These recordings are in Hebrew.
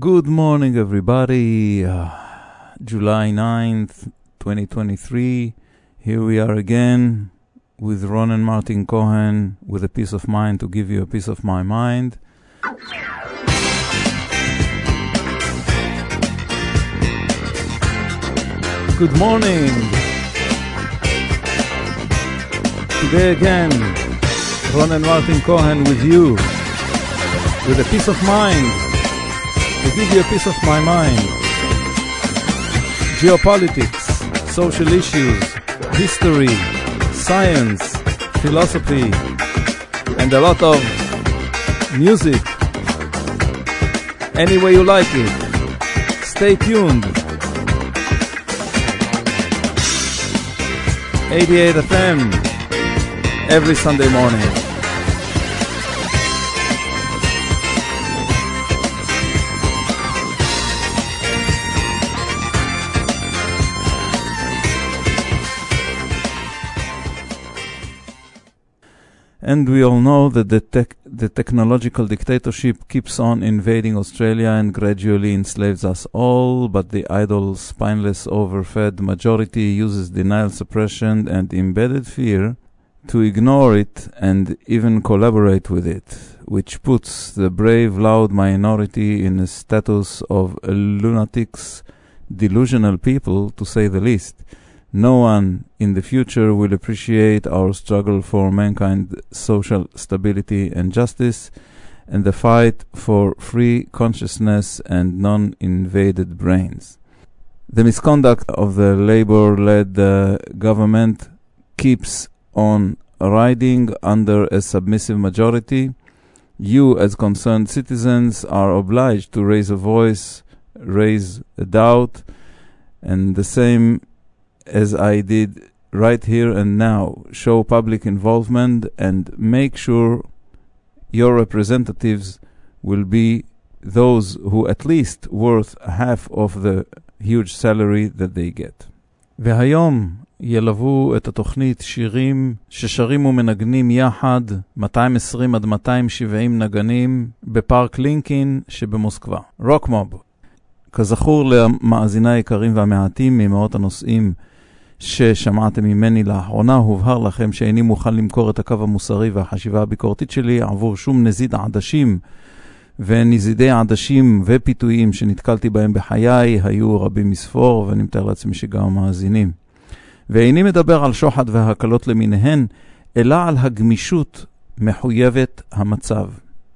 Good morning, everybody. Uh, July 9th, 2023. Here we are again with Ron and Martin Cohen with a piece of mind to give you a piece of my mind. Good morning. Today again, Ron and Martin Cohen with you with a piece of mind to give you a piece of my mind. Geopolitics, social issues, history, science, philosophy, and a lot of music. Any way you like it. Stay tuned. 88 FM every Sunday morning. And we all know that the, tech, the technological dictatorship keeps on invading Australia and gradually enslaves us all, but the idle, spineless, overfed majority uses denial, suppression, and embedded fear to ignore it and even collaborate with it, which puts the brave, loud minority in a status of lunatics, delusional people, to say the least. No one in the future will appreciate our struggle for mankind social stability and justice and the fight for free consciousness and non-invaded brains. The misconduct of the labor-led uh, government keeps on riding under a submissive majority. You, as concerned citizens, are obliged to raise a voice, raise a doubt, and the same as I did right here and now, show public involvement and make sure your representatives will be those who at least worth half of the huge salary that they get. והיום ילוו את התוכנית שירים ששרים ומנגנים יחד 220 עד 270 נגנים בפארק לינקין שבמוסקבה. רוקמוב. כזכור למאזיני היקרים והמעטים ממאות הנושאים ששמעתם ממני לאחרונה, הובהר לכם שאיני מוכן למכור את הקו המוסרי והחשיבה הביקורתית שלי עבור שום נזיד עדשים, ונזידי עדשים ופיתויים שנתקלתי בהם בחיי היו רבים מספור, ואני מתאר לעצמי שגם המאזינים. ואיני מדבר על שוחד והקלות למיניהן, אלא על הגמישות מחויבת המצב,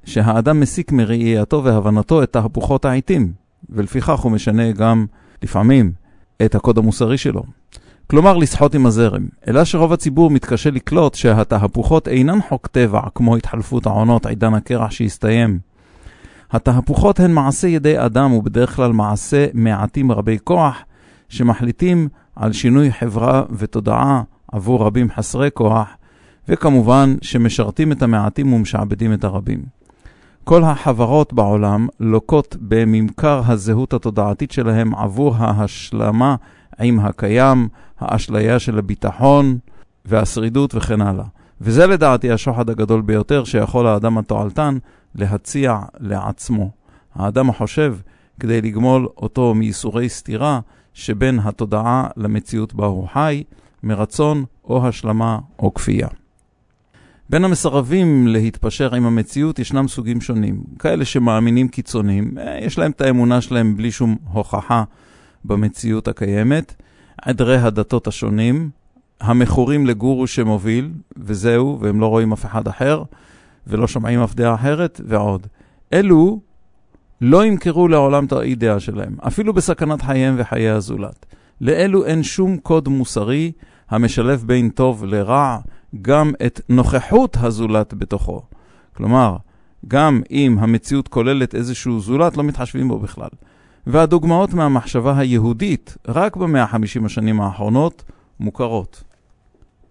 שהאדם מסיק מראייתו והבנתו את תהפוכות העיתים, ולפיכך הוא משנה גם, לפעמים, את הקוד המוסרי שלו. כלומר לסחוט עם הזרם, אלא שרוב הציבור מתקשה לקלוט שהתהפוכות אינן חוק טבע כמו התחלפות העונות עידן הקרח שהסתיים. התהפוכות הן מעשה ידי אדם ובדרך כלל מעשה מעטים רבי כוח שמחליטים על שינוי חברה ותודעה עבור רבים חסרי כוח, וכמובן שמשרתים את המעטים ומשעבדים את הרבים. כל החברות בעולם לוקות בממכר הזהות התודעתית שלהם עבור ההשלמה עם הקיים, האשליה של הביטחון והשרידות וכן הלאה. וזה לדעתי השוחד הגדול ביותר שיכול האדם התועלתן להציע לעצמו. האדם החושב כדי לגמול אותו מייסורי סתירה שבין התודעה למציאות בה הוא חי, מרצון או השלמה או כפייה. בין המסרבים להתפשר עם המציאות ישנם סוגים שונים. כאלה שמאמינים קיצונים, אה, יש להם את האמונה שלהם בלי שום הוכחה במציאות הקיימת, עדרי הדתות השונים, המכורים לגורו שמוביל, וזהו, והם לא רואים אף אחד אחר, ולא שומעים אף דעה אחרת, ועוד. אלו לא ימכרו לעולם את האידאה שלהם, אפילו בסכנת חייהם וחיי הזולת. לאלו אין שום קוד מוסרי המשלב בין טוב לרע, גם את נוכחות הזולת בתוכו. כלומר, גם אם המציאות כוללת איזשהו זולת, לא מתחשבים בו בכלל. והדוגמאות מהמחשבה היהודית, רק במאה ה-50 השנים האחרונות, מוכרות.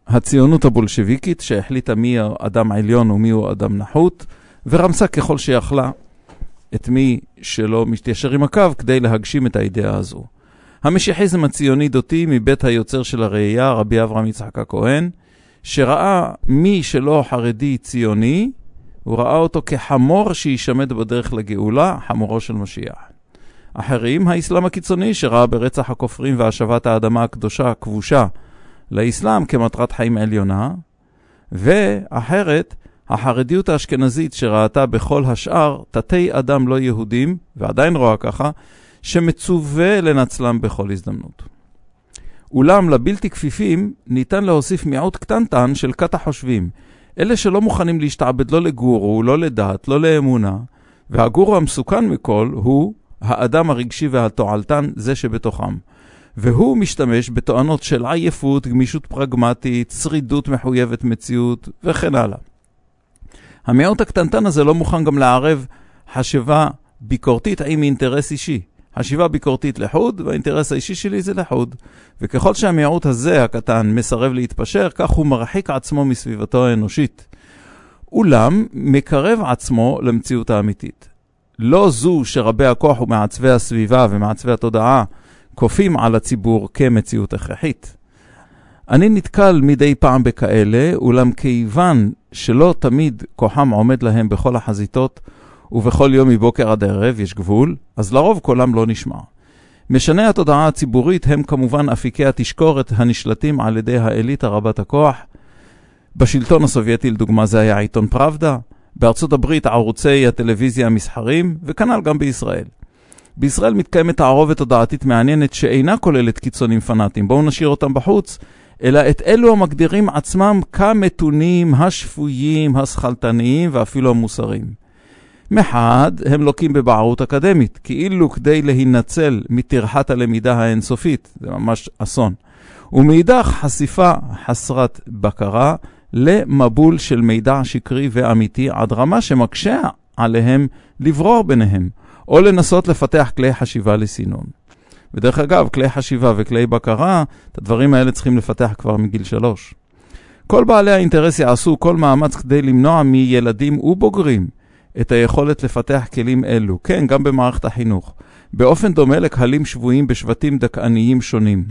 הציונות הבולשביקית, שהחליטה מי אדם עליון ומי הוא אדם נחות, ורמסה ככל שיכלה את מי שלא מתיישר עם הקו כדי להגשים את האידאה הזו. המשיחיזם הציוני-דותי מבית היוצר של הראייה, רבי אברהם יצחק הכהן, שראה מי שלא חרדי ציוני, הוא ראה אותו כחמור שישמד בדרך לגאולה, חמורו של משיח. אחרים, האסלאם הקיצוני, שראה ברצח הכופרים והשבת האדמה הקדושה הכבושה לאסלאם כמטרת חיים עליונה, ואחרת, החרדיות האשכנזית שראתה בכל השאר תתי אדם לא יהודים, ועדיין רואה ככה, שמצווה לנצלם בכל הזדמנות. אולם לבלתי כפיפים ניתן להוסיף מיעוט קטנטן של כת החושבים, אלה שלא מוכנים להשתעבד לא לגורו, לא לדת, לא לאמונה, והגורו המסוכן מכל הוא האדם הרגשי והתועלתן, זה שבתוכם. והוא משתמש בתואנות של עייפות, גמישות פרגמטית, שרידות מחויבת מציאות וכן הלאה. המיעוט הקטנטן הזה לא מוכן גם לערב חשיבה ביקורתית עם אינטרס אישי. חשיבה ביקורתית לחוד, והאינטרס האישי שלי זה לחוד. וככל שהמיעוט הזה, הקטן, מסרב להתפשר, כך הוא מרחיק עצמו מסביבתו האנושית. אולם מקרב עצמו למציאות האמיתית. לא זו שרבי הכוח ומעצבי הסביבה ומעצבי התודעה כופים על הציבור כמציאות הכרחית. אני נתקל מדי פעם בכאלה, אולם כיוון שלא תמיד כוחם עומד להם בכל החזיתות, ובכל יום מבוקר עד ערב יש גבול, אז לרוב קולם לא נשמע. משני התודעה הציבורית הם כמובן אפיקי התשקורת הנשלטים על ידי האליטה רבת הכוח. בשלטון הסובייטי לדוגמה זה היה עיתון פראבדה, בארצות הברית ערוצי הטלוויזיה המסחרים, וכנ"ל גם בישראל. בישראל מתקיימת תערובת תודעתית מעניינת שאינה כוללת קיצונים פנאטים, בואו נשאיר אותם בחוץ, אלא את אלו המגדירים עצמם כמתונים, השפויים, השכלתניים ואפילו המוסריים. מחד, הם לוקים בבערות אקדמית, כאילו כדי להינצל מטרחת הלמידה האינסופית, זה ממש אסון. ומאידך, חשיפה חסרת בקרה למבול של מידע שקרי ואמיתי עד רמה שמקשה עליהם לברור ביניהם, או לנסות לפתח כלי חשיבה לסינון. ודרך אגב, כלי חשיבה וכלי בקרה, את הדברים האלה צריכים לפתח כבר מגיל שלוש. כל בעלי האינטרס יעשו כל מאמץ כדי למנוע מילדים ובוגרים את היכולת לפתח כלים אלו, כן, גם במערכת החינוך, באופן דומה לקהלים שבויים בשבטים דכאניים שונים.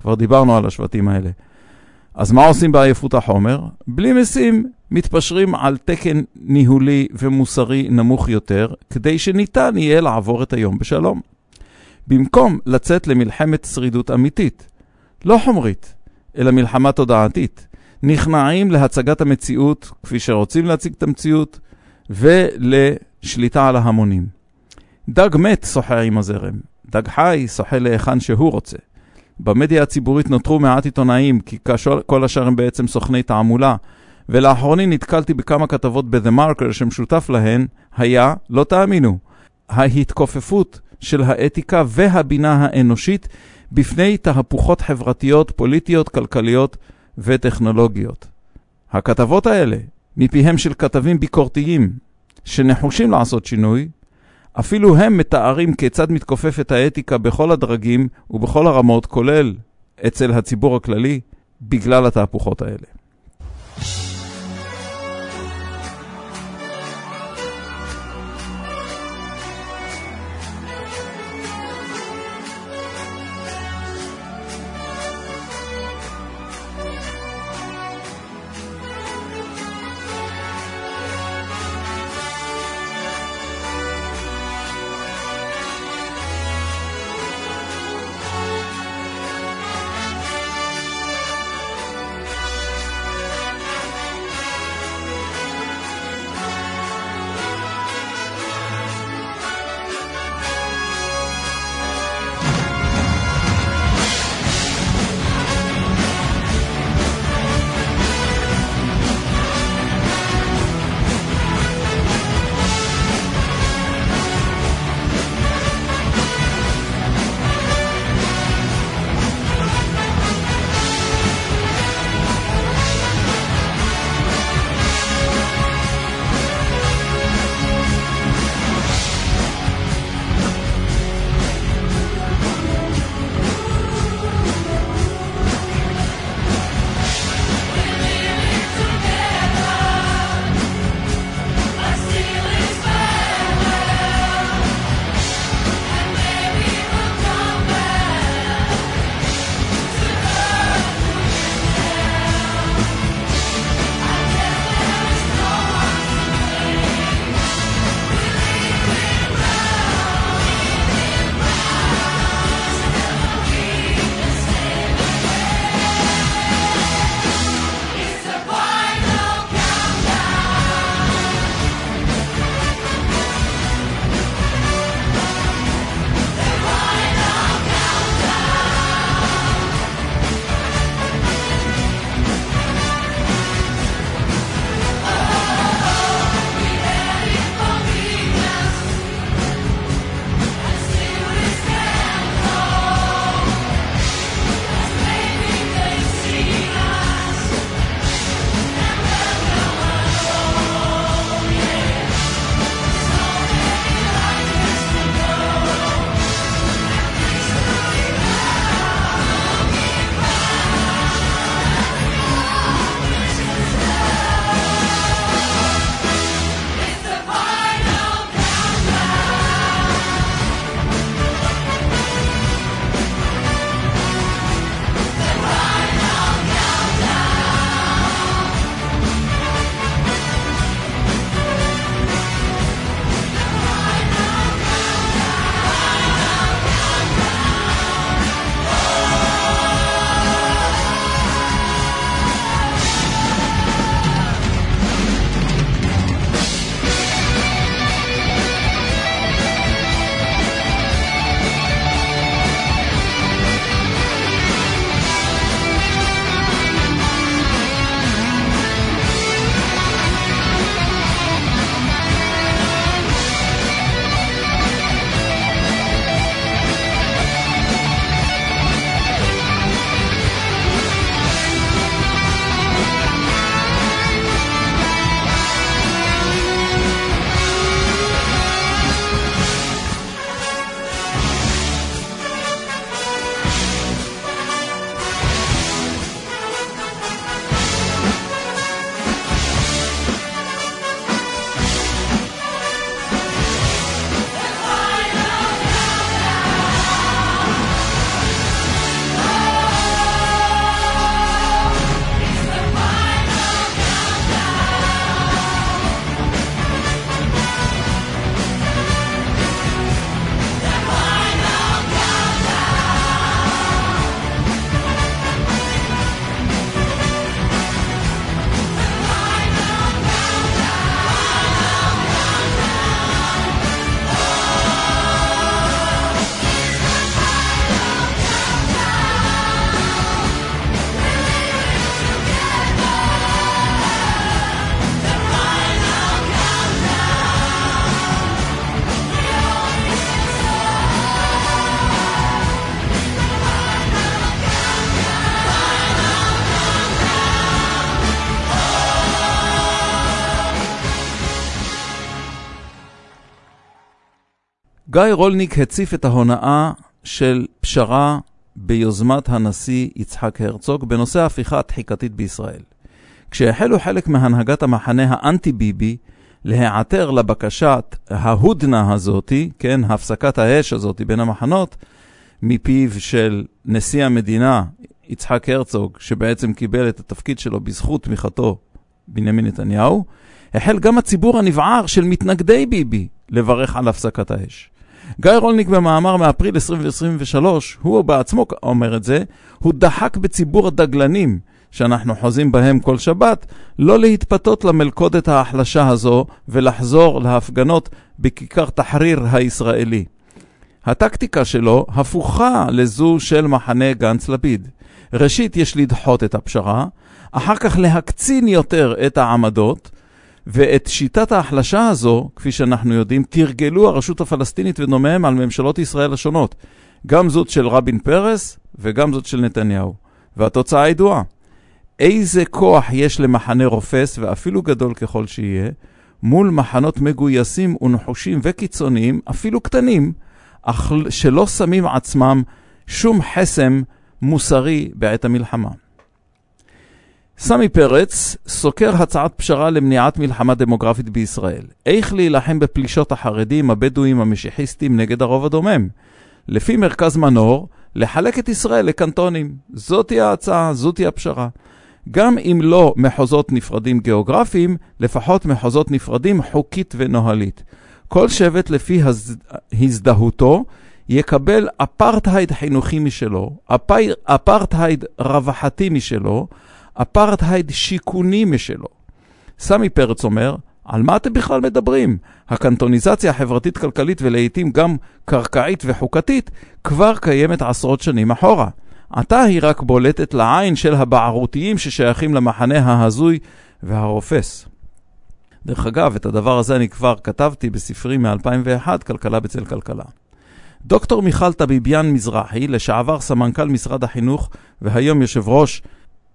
כבר דיברנו על השבטים האלה. אז מה עושים בעייפות החומר? בלי משים, מתפשרים על תקן ניהולי ומוסרי נמוך יותר, כדי שניתן יהיה לעבור את היום בשלום. במקום לצאת למלחמת שרידות אמיתית, לא חומרית, אלא מלחמה תודעתית, נכנעים להצגת המציאות כפי שרוצים להציג את המציאות, ולשליטה על ההמונים. דג מת שוחה עם הזרם, דג חי שוחה להיכן שהוא רוצה. במדיה הציבורית נותרו מעט עיתונאים, כי כל השאר הם בעצם סוכני תעמולה, ולאחרוני נתקלתי בכמה כתבות ב-The Marker שמשותף להן היה, לא תאמינו, ההתכופפות של האתיקה והבינה האנושית בפני תהפוכות חברתיות, פוליטיות, כלכליות וטכנולוגיות. הכתבות האלה, מפיהם של כתבים ביקורתיים שנחושים לעשות שינוי, אפילו הם מתארים כיצד מתכופפת האתיקה בכל הדרגים ובכל הרמות, כולל אצל הציבור הכללי, בגלל התהפוכות האלה. גיא רולניק הציף את ההונאה של פשרה ביוזמת הנשיא יצחק הרצוג בנושא ההפיכה התחיקתית בישראל. כשהחלו חלק מהנהגת המחנה האנטי-ביבי להיעתר לבקשת ההודנה הזאתי, כן, הפסקת האש הזאתי בין המחנות, מפיו של נשיא המדינה יצחק הרצוג, שבעצם קיבל את התפקיד שלו בזכות תמיכתו בנימין נתניהו, החל גם הציבור הנבער של מתנגדי ביבי לברך על הפסקת האש. גיא רולניק במאמר מאפריל 2023, הוא בעצמו אומר את זה, הוא דחק בציבור הדגלנים שאנחנו חוזים בהם כל שבת, לא להתפתות למלכודת ההחלשה הזו ולחזור להפגנות בכיכר תחריר הישראלי. הטקטיקה שלו הפוכה לזו של מחנה גנץ-לפיד. ראשית, יש לדחות את הפשרה, אחר כך להקצין יותר את העמדות, ואת שיטת ההחלשה הזו, כפי שאנחנו יודעים, תרגלו הרשות הפלסטינית ודומיהם על ממשלות ישראל השונות. גם זאת של רבין פרס וגם זאת של נתניהו. והתוצאה ידועה. איזה כוח יש למחנה רופס, ואפילו גדול ככל שיהיה, מול מחנות מגויסים ונחושים וקיצוניים, אפילו קטנים, אך שלא שמים עצמם שום חסם מוסרי בעת המלחמה. סמי פרץ סוקר הצעת פשרה למניעת מלחמה דמוגרפית בישראל. איך להילחם בפלישות החרדים, הבדואים, המשיחיסטים נגד הרוב הדומם? לפי מרכז מנור, לחלק את ישראל לקנטונים. זאתי ההצעה, זאתי הפשרה. גם אם לא מחוזות נפרדים גיאוגרפיים, לפחות מחוזות נפרדים חוקית ונוהלית. כל שבט לפי הזדהותו יקבל אפרטהייד חינוכי משלו, אפרטהייד רווחתי משלו, אפרטהייד שיכוני משלו. סמי פרץ אומר, על מה אתם בכלל מדברים? הקנטוניזציה החברתית-כלכלית ולעיתים גם קרקעית וחוקתית כבר קיימת עשרות שנים אחורה. עתה היא רק בולטת לעין של הבערותיים ששייכים למחנה ההזוי והרופס. דרך אגב, את הדבר הזה אני כבר כתבתי בספרי מ-2001, כלכלה בצל כלכלה. דוקטור מיכל טביביאן מזרחי, לשעבר סמנכ"ל משרד החינוך והיום יושב ראש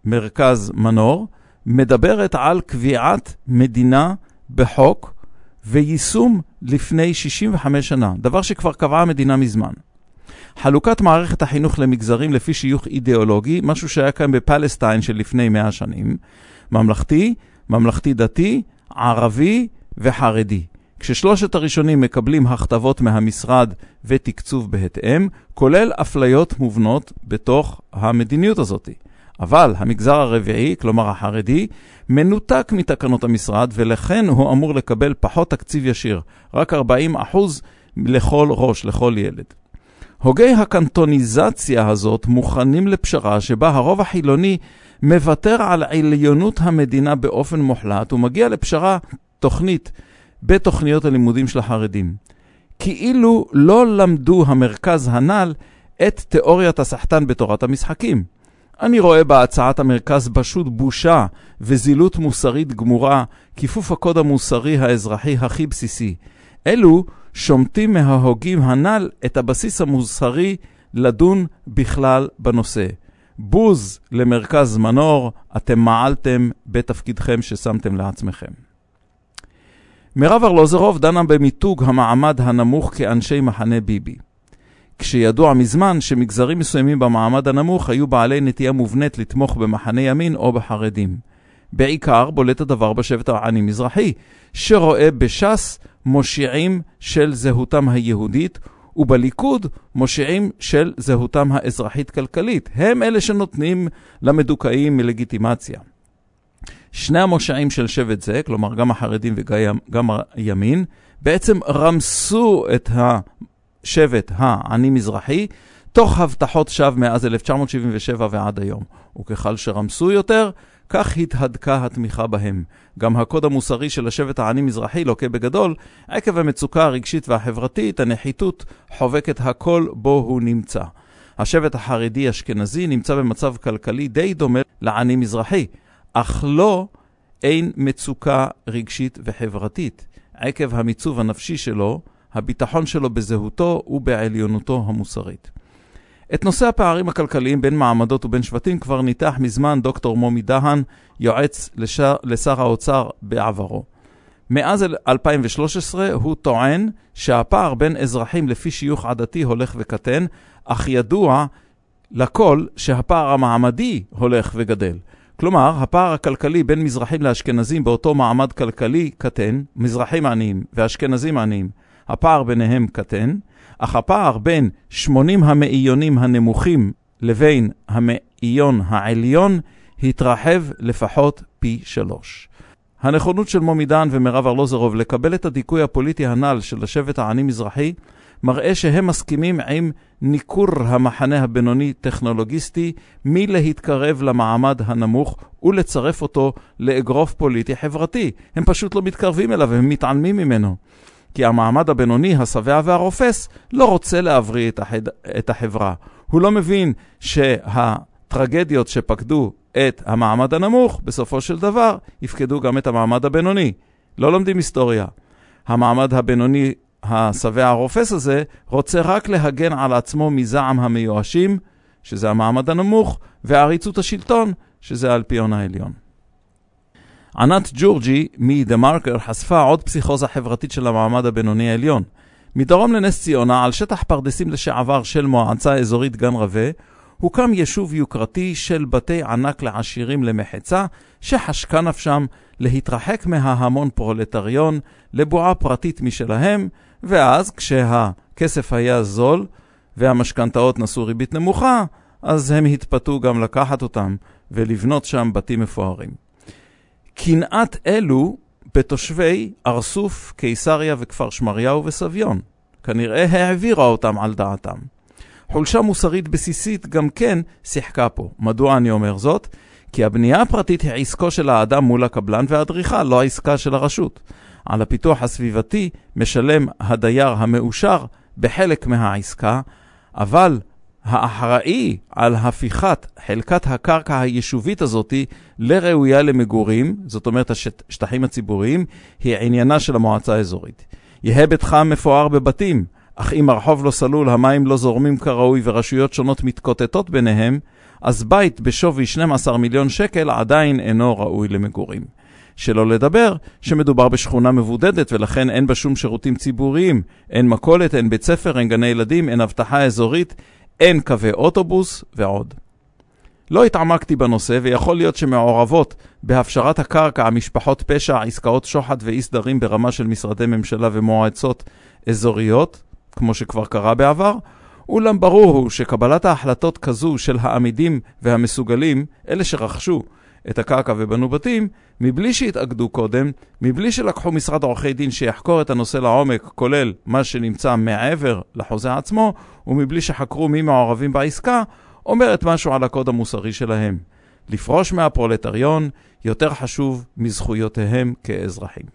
מרכז מנור, מדברת על קביעת מדינה בחוק ויישום לפני 65 שנה, דבר שכבר קבעה המדינה מזמן. חלוקת מערכת החינוך למגזרים לפי שיוך אידיאולוגי, משהו שהיה כאן בפלסטיין של לפני 100 שנים, ממלכתי, ממלכתי דתי, ערבי וחרדי. כששלושת הראשונים מקבלים הכתבות מהמשרד ותקצוב בהתאם, כולל אפליות מובנות בתוך המדיניות הזאת. אבל המגזר הרביעי, כלומר החרדי, מנותק מתקנות המשרד, ולכן הוא אמור לקבל פחות תקציב ישיר, רק 40 אחוז לכל ראש, לכל ילד. הוגי הקנטוניזציה הזאת מוכנים לפשרה שבה הרוב החילוני מוותר על עליונות המדינה באופן מוחלט ומגיע לפשרה תוכנית בתוכניות הלימודים של החרדים. כאילו לא למדו המרכז הנ"ל את תיאוריית הסחטן בתורת המשחקים. אני רואה בהצעת המרכז פשוט בושה וזילות מוסרית גמורה, כיפוף הקוד המוסרי האזרחי הכי בסיסי. אלו שומטים מההוגים הנ"ל את הבסיס המוסרי לדון בכלל בנושא. בוז למרכז מנור, אתם מעלתם בתפקידכם ששמתם לעצמכם. מירב ארלוזרוב דנה במיתוג המעמד הנמוך כאנשי מחנה ביבי. כשידוע מזמן שמגזרים מסוימים במעמד הנמוך היו בעלי נטייה מובנית לתמוך במחנה ימין או בחרדים. בעיקר בולט הדבר בשבט העני-מזרחי, שרואה בש"ס מושיעים של זהותם היהודית, ובליכוד מושיעים של זהותם האזרחית-כלכלית. הם אלה שנותנים למדוכאים מלגיטימציה. שני המושעים של שבט זה, כלומר גם החרדים וגם הימין, בעצם רמסו את השבט העני-מזרחי, תוך הבטחות שווא מאז 1977 ועד היום. וככל שרמסו יותר, כך התהדקה התמיכה בהם. גם הקוד המוסרי של השבט העני-מזרחי לוקה בגדול, עקב המצוקה הרגשית והחברתית, הנחיתות חובקת הכל בו הוא נמצא. השבט החרדי-אשכנזי נמצא במצב כלכלי די דומה לעני-מזרחי, אך לא אין מצוקה רגשית וחברתית. עקב המיצוב הנפשי שלו, הביטחון שלו בזהותו ובעליונותו המוסרית. את נושא הפערים הכלכליים בין מעמדות ובין שבטים כבר ניתח מזמן דוקטור מומי דהן, יועץ לשר, לשר האוצר בעברו. מאז 2013 הוא טוען שהפער בין אזרחים לפי שיוך עדתי הולך וקטן, אך ידוע לכל שהפער המעמדי הולך וגדל. כלומר, הפער הכלכלי בין מזרחים לאשכנזים באותו מעמד כלכלי קטן, מזרחים עניים ואשכנזים עניים, הפער ביניהם קטן, אך הפער בין 80 המאיונים הנמוכים לבין המאיון העליון התרחב לפחות פי שלוש. הנכונות של מומידן ומרב ארלוזרוב לקבל את הדיכוי הפוליטי הנ"ל של השבט העני-מזרחי מראה שהם מסכימים עם ניכור המחנה הבינוני-טכנולוגיסטי מלהתקרב למעמד הנמוך ולצרף אותו לאגרוף פוליטי-חברתי. הם פשוט לא מתקרבים אליו, הם מתעלמים ממנו. כי המעמד הבינוני, השבע והרופס, לא רוצה להבריא את, החד... את החברה. הוא לא מבין שהטרגדיות שפקדו את המעמד הנמוך, בסופו של דבר יפקדו גם את המעמד הבינוני. לא לומדים היסטוריה. המעמד הבינוני השבע הרופס הזה רוצה רק להגן על עצמו מזעם המיואשים, שזה המעמד הנמוך, ועריצות השלטון, שזה האלפיון העליון. ענת ג'ורג'י מ"דה מרקר" חשפה עוד פסיכוזה חברתית של המעמד הבינוני העליון. מדרום לנס ציונה, על שטח פרדסים לשעבר של מועצה אזורית גן רווה, הוקם יישוב יוקרתי של בתי ענק לעשירים למחצה, שחשקה נפשם להתרחק מההמון פרולטריון לבועה פרטית משלהם, ואז כשהכסף היה זול והמשכנתאות נשאו ריבית נמוכה, אז הם התפתו גם לקחת אותם ולבנות שם בתים מפוארים. קנאת אלו בתושבי ארסוף, קיסריה וכפר שמריהו וסביון. כנראה העבירה אותם על דעתם. חולשה מוסרית בסיסית גם כן שיחקה פה. מדוע אני אומר זאת? כי הבנייה הפרטית היא עסקו של האדם מול הקבלן והאדריכל, לא העסקה של הרשות. על הפיתוח הסביבתי משלם הדייר המאושר בחלק מהעסקה, אבל האחראי על הפיכת חלקת הקרקע היישובית הזאתי לראויה למגורים, זאת אומרת השטחים הציבוריים, היא עניינה של המועצה האזורית. יהא ביתך מפואר בבתים, אך אם הרחוב לא סלול, המים לא זורמים כראוי ורשויות שונות מתקוטטות ביניהם, אז בית בשווי 12 מיליון שקל עדיין אינו ראוי למגורים. שלא לדבר שמדובר בשכונה מבודדת ולכן אין בה שום שירותים ציבוריים, אין מכולת, אין בית ספר, אין גני ילדים, אין אבטחה אזורית, אין קווי אוטובוס ועוד. לא התעמקתי בנושא ויכול להיות שמעורבות בהפשרת הקרקע משפחות פשע, עסקאות שוחד ואי סדרים ברמה של משרדי ממשלה ומועצות אזוריות, כמו שכבר קרה בעבר, אולם ברור הוא שקבלת ההחלטות כזו של העמידים והמסוגלים, אלה שרכשו את הקרקע ובנו בתים, מבלי שהתאגדו קודם, מבלי שלקחו משרד עורכי דין שיחקור את הנושא לעומק, כולל מה שנמצא מעבר לחוזה עצמו, ומבלי שחקרו מי מעורבים בעסקה, אומרת משהו על הקוד המוסרי שלהם. לפרוש מהפרולטריון יותר חשוב מזכויותיהם כאזרחים.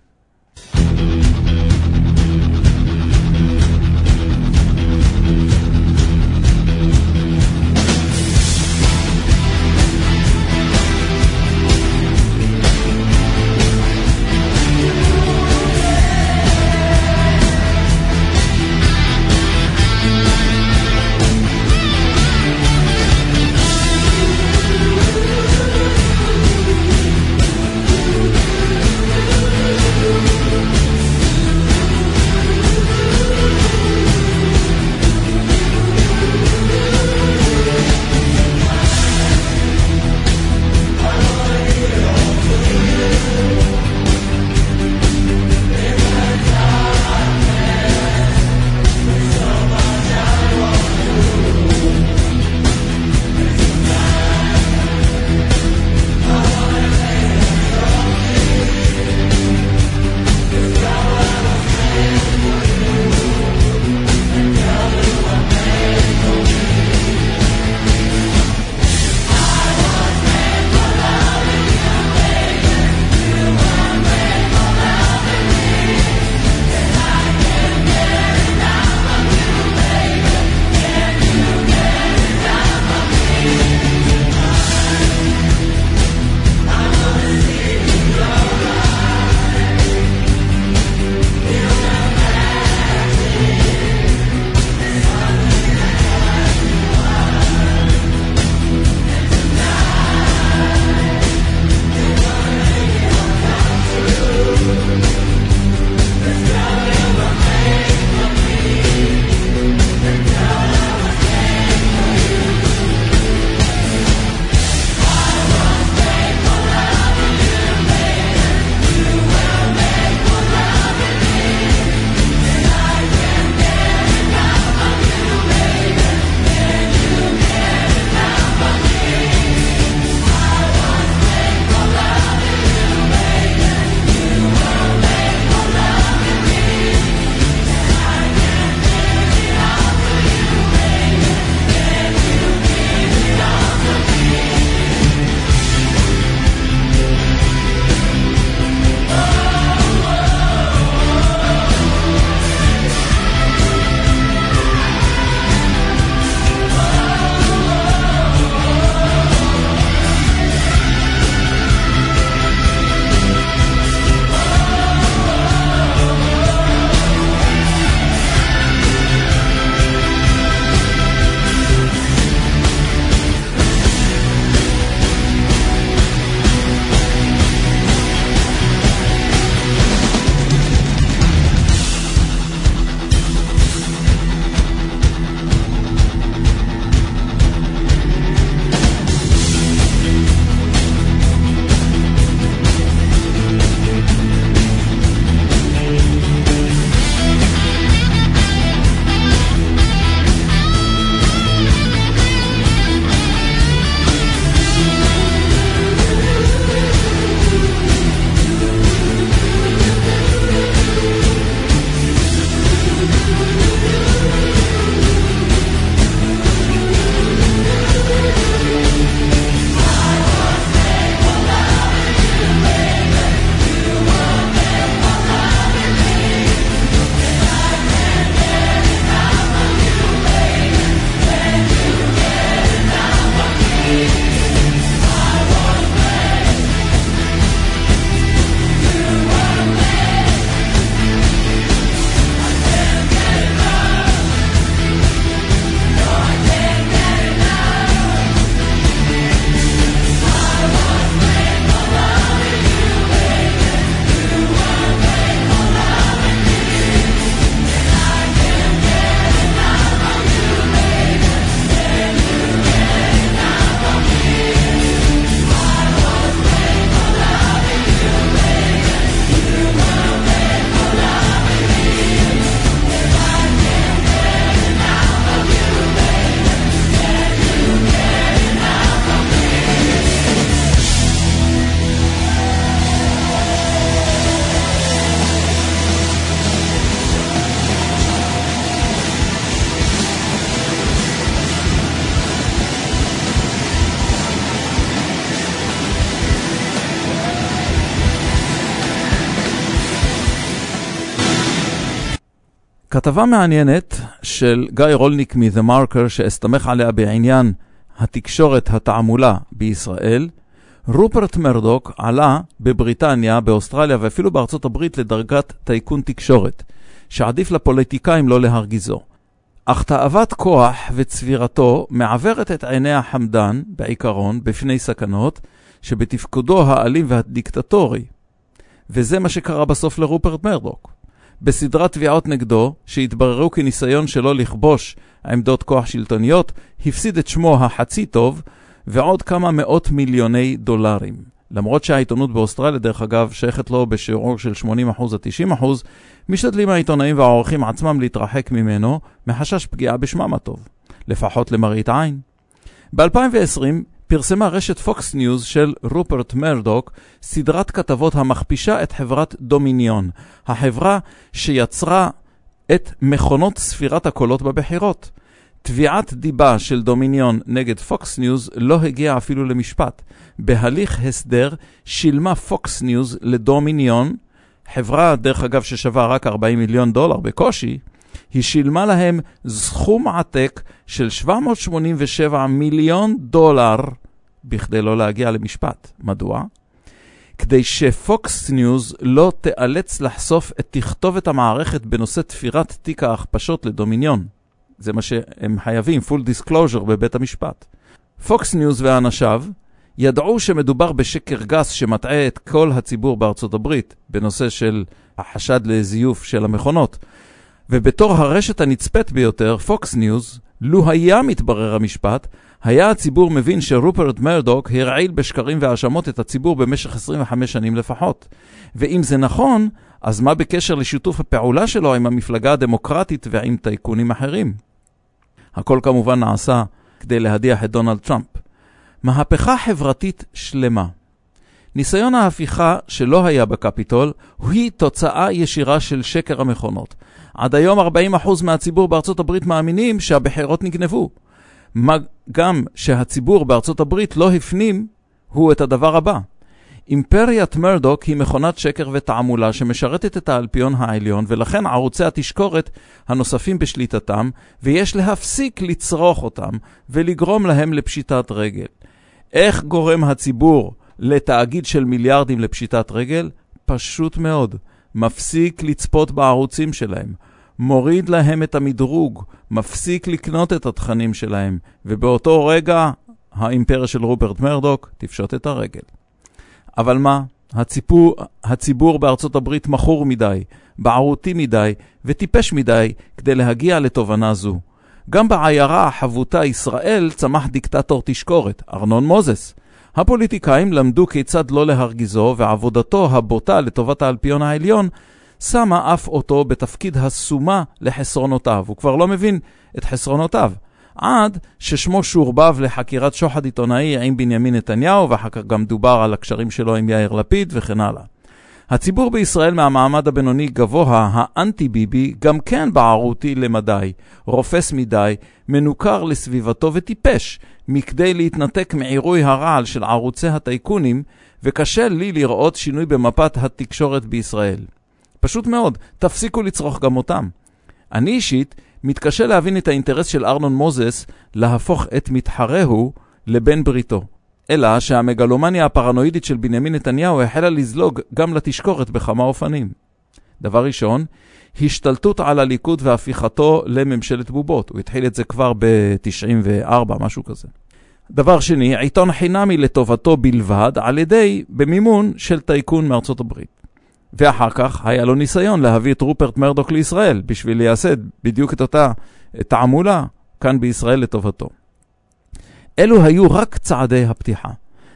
כתבה מעניינת של גיא רולניק מ-The Marker, שאסתמך עליה בעניין התקשורת התעמולה בישראל, רופרט מרדוק עלה בבריטניה, באוסטרליה ואפילו בארצות הברית לדרגת טייקון תקשורת, שעדיף לפוליטיקאים לא להרגיזו. אך תאוות כוח וצבירתו מעוורת את עיני החמדן, בעיקרון, בפני סכנות, שבתפקודו האלים והדיקטטורי. וזה מה שקרה בסוף לרופרט מרדוק. בסדרת תביעות נגדו, שהתבררו כניסיון שלו לכבוש עמדות כוח שלטוניות, הפסיד את שמו החצי טוב ועוד כמה מאות מיליוני דולרים. למרות שהעיתונות באוסטרליה, דרך אגב, שייכת לו בשיעור של 80% עד 90%, משתדלים העיתונאים והעורכים עצמם להתרחק ממנו מחשש פגיעה בשמם הטוב, לפחות למראית עין. ב-2020 פרסמה רשת פוקס ניוז של רופרט מרדוק סדרת כתבות המכפישה את חברת דומיניון, החברה שיצרה את מכונות ספירת הקולות בבחירות. תביעת דיבה של דומיניון נגד פוקס ניוז לא הגיעה אפילו למשפט. בהליך הסדר שילמה פוקס ניוז לדומיניון, חברה, דרך אגב, ששווה רק 40 מיליון דולר בקושי, היא שילמה להם סכום עתק של 787 מיליון דולר בכדי לא להגיע למשפט. מדוע? כדי שפוקס ניוז לא תיאלץ לחשוף את תכתובת המערכת בנושא תפירת תיק ההכפשות לדומיניון. זה מה שהם חייבים, full disclosure בבית המשפט. פוקס ניוז ואנשיו ידעו שמדובר בשקר גס שמטעה את כל הציבור בארצות הברית בנושא של החשד לזיוף של המכונות. ובתור הרשת הנצפית ביותר, פוקס ניוז, לו היה מתברר המשפט, היה הציבור מבין שרופרט מרדוק הרעיל בשקרים והאשמות את הציבור במשך 25 שנים לפחות. ואם זה נכון, אז מה בקשר לשיתוף הפעולה שלו עם המפלגה הדמוקרטית ועם טייקונים אחרים? הכל כמובן נעשה כדי להדיח את דונלד טראמפ. מהפכה חברתית שלמה. ניסיון ההפיכה שלא היה בקפיטול היא תוצאה ישירה של שקר המכונות. עד היום 40% מהציבור בארצות הברית מאמינים שהבחירות נגנבו. מה גם שהציבור בארצות הברית לא הפנים הוא את הדבר הבא. אימפריית מרדוק היא מכונת שקר ותעמולה שמשרתת את האלפיון העליון, ולכן ערוצי התשקורת הנוספים בשליטתם, ויש להפסיק לצרוך אותם ולגרום להם לפשיטת רגל. איך גורם הציבור לתאגיד של מיליארדים לפשיטת רגל? פשוט מאוד. מפסיק לצפות בערוצים שלהם. מוריד להם את המדרוג, מפסיק לקנות את התכנים שלהם, ובאותו רגע האימפריה של רופרט מרדוק תפשוט את הרגל. אבל מה? הציפור, הציבור בארצות הברית מכור מדי, בערותי מדי וטיפש מדי כדי להגיע לתובנה זו. גם בעיירה החבוטה ישראל צמח דיקטטור תשקורת, ארנון מוזס. הפוליטיקאים למדו כיצד לא להרגיזו, ועבודתו הבוטה לטובת האלפיון העליון שמה אף אותו בתפקיד הסומה לחסרונותיו. הוא כבר לא מבין את חסרונותיו. עד ששמו שורבב לחקירת שוחד עיתונאי עם בנימין נתניהו, ואחר כך גם דובר על הקשרים שלו עם יאיר לפיד וכן הלאה. הציבור בישראל מהמעמד הבינוני גבוה, האנטי-ביבי, גם כן בערותי למדי, רופס מדי, מנוכר לסביבתו וטיפש, מכדי להתנתק מעירוי הרעל של ערוצי הטייקונים, וקשה לי לראות שינוי במפת התקשורת בישראל. פשוט מאוד, תפסיקו לצרוך גם אותם. אני אישית מתקשה להבין את האינטרס של ארנון מוזס להפוך את מתחרהו לבן בריתו. אלא שהמגלומניה הפרנואידית של בנימין נתניהו החלה לזלוג גם לתשקורת בכמה אופנים. דבר ראשון, השתלטות על הליכוד והפיכתו לממשלת בובות. הוא התחיל את זה כבר ב-94, משהו כזה. דבר שני, עיתון חינמי לטובתו בלבד, על ידי, במימון של טייקון מארצות הברית. ואחר כך היה לו ניסיון להביא את רופרט מרדוק לישראל, בשביל לייסד בדיוק את אותה תעמולה כאן בישראל לטובתו. אלו היו רק צעדי הפתיחה.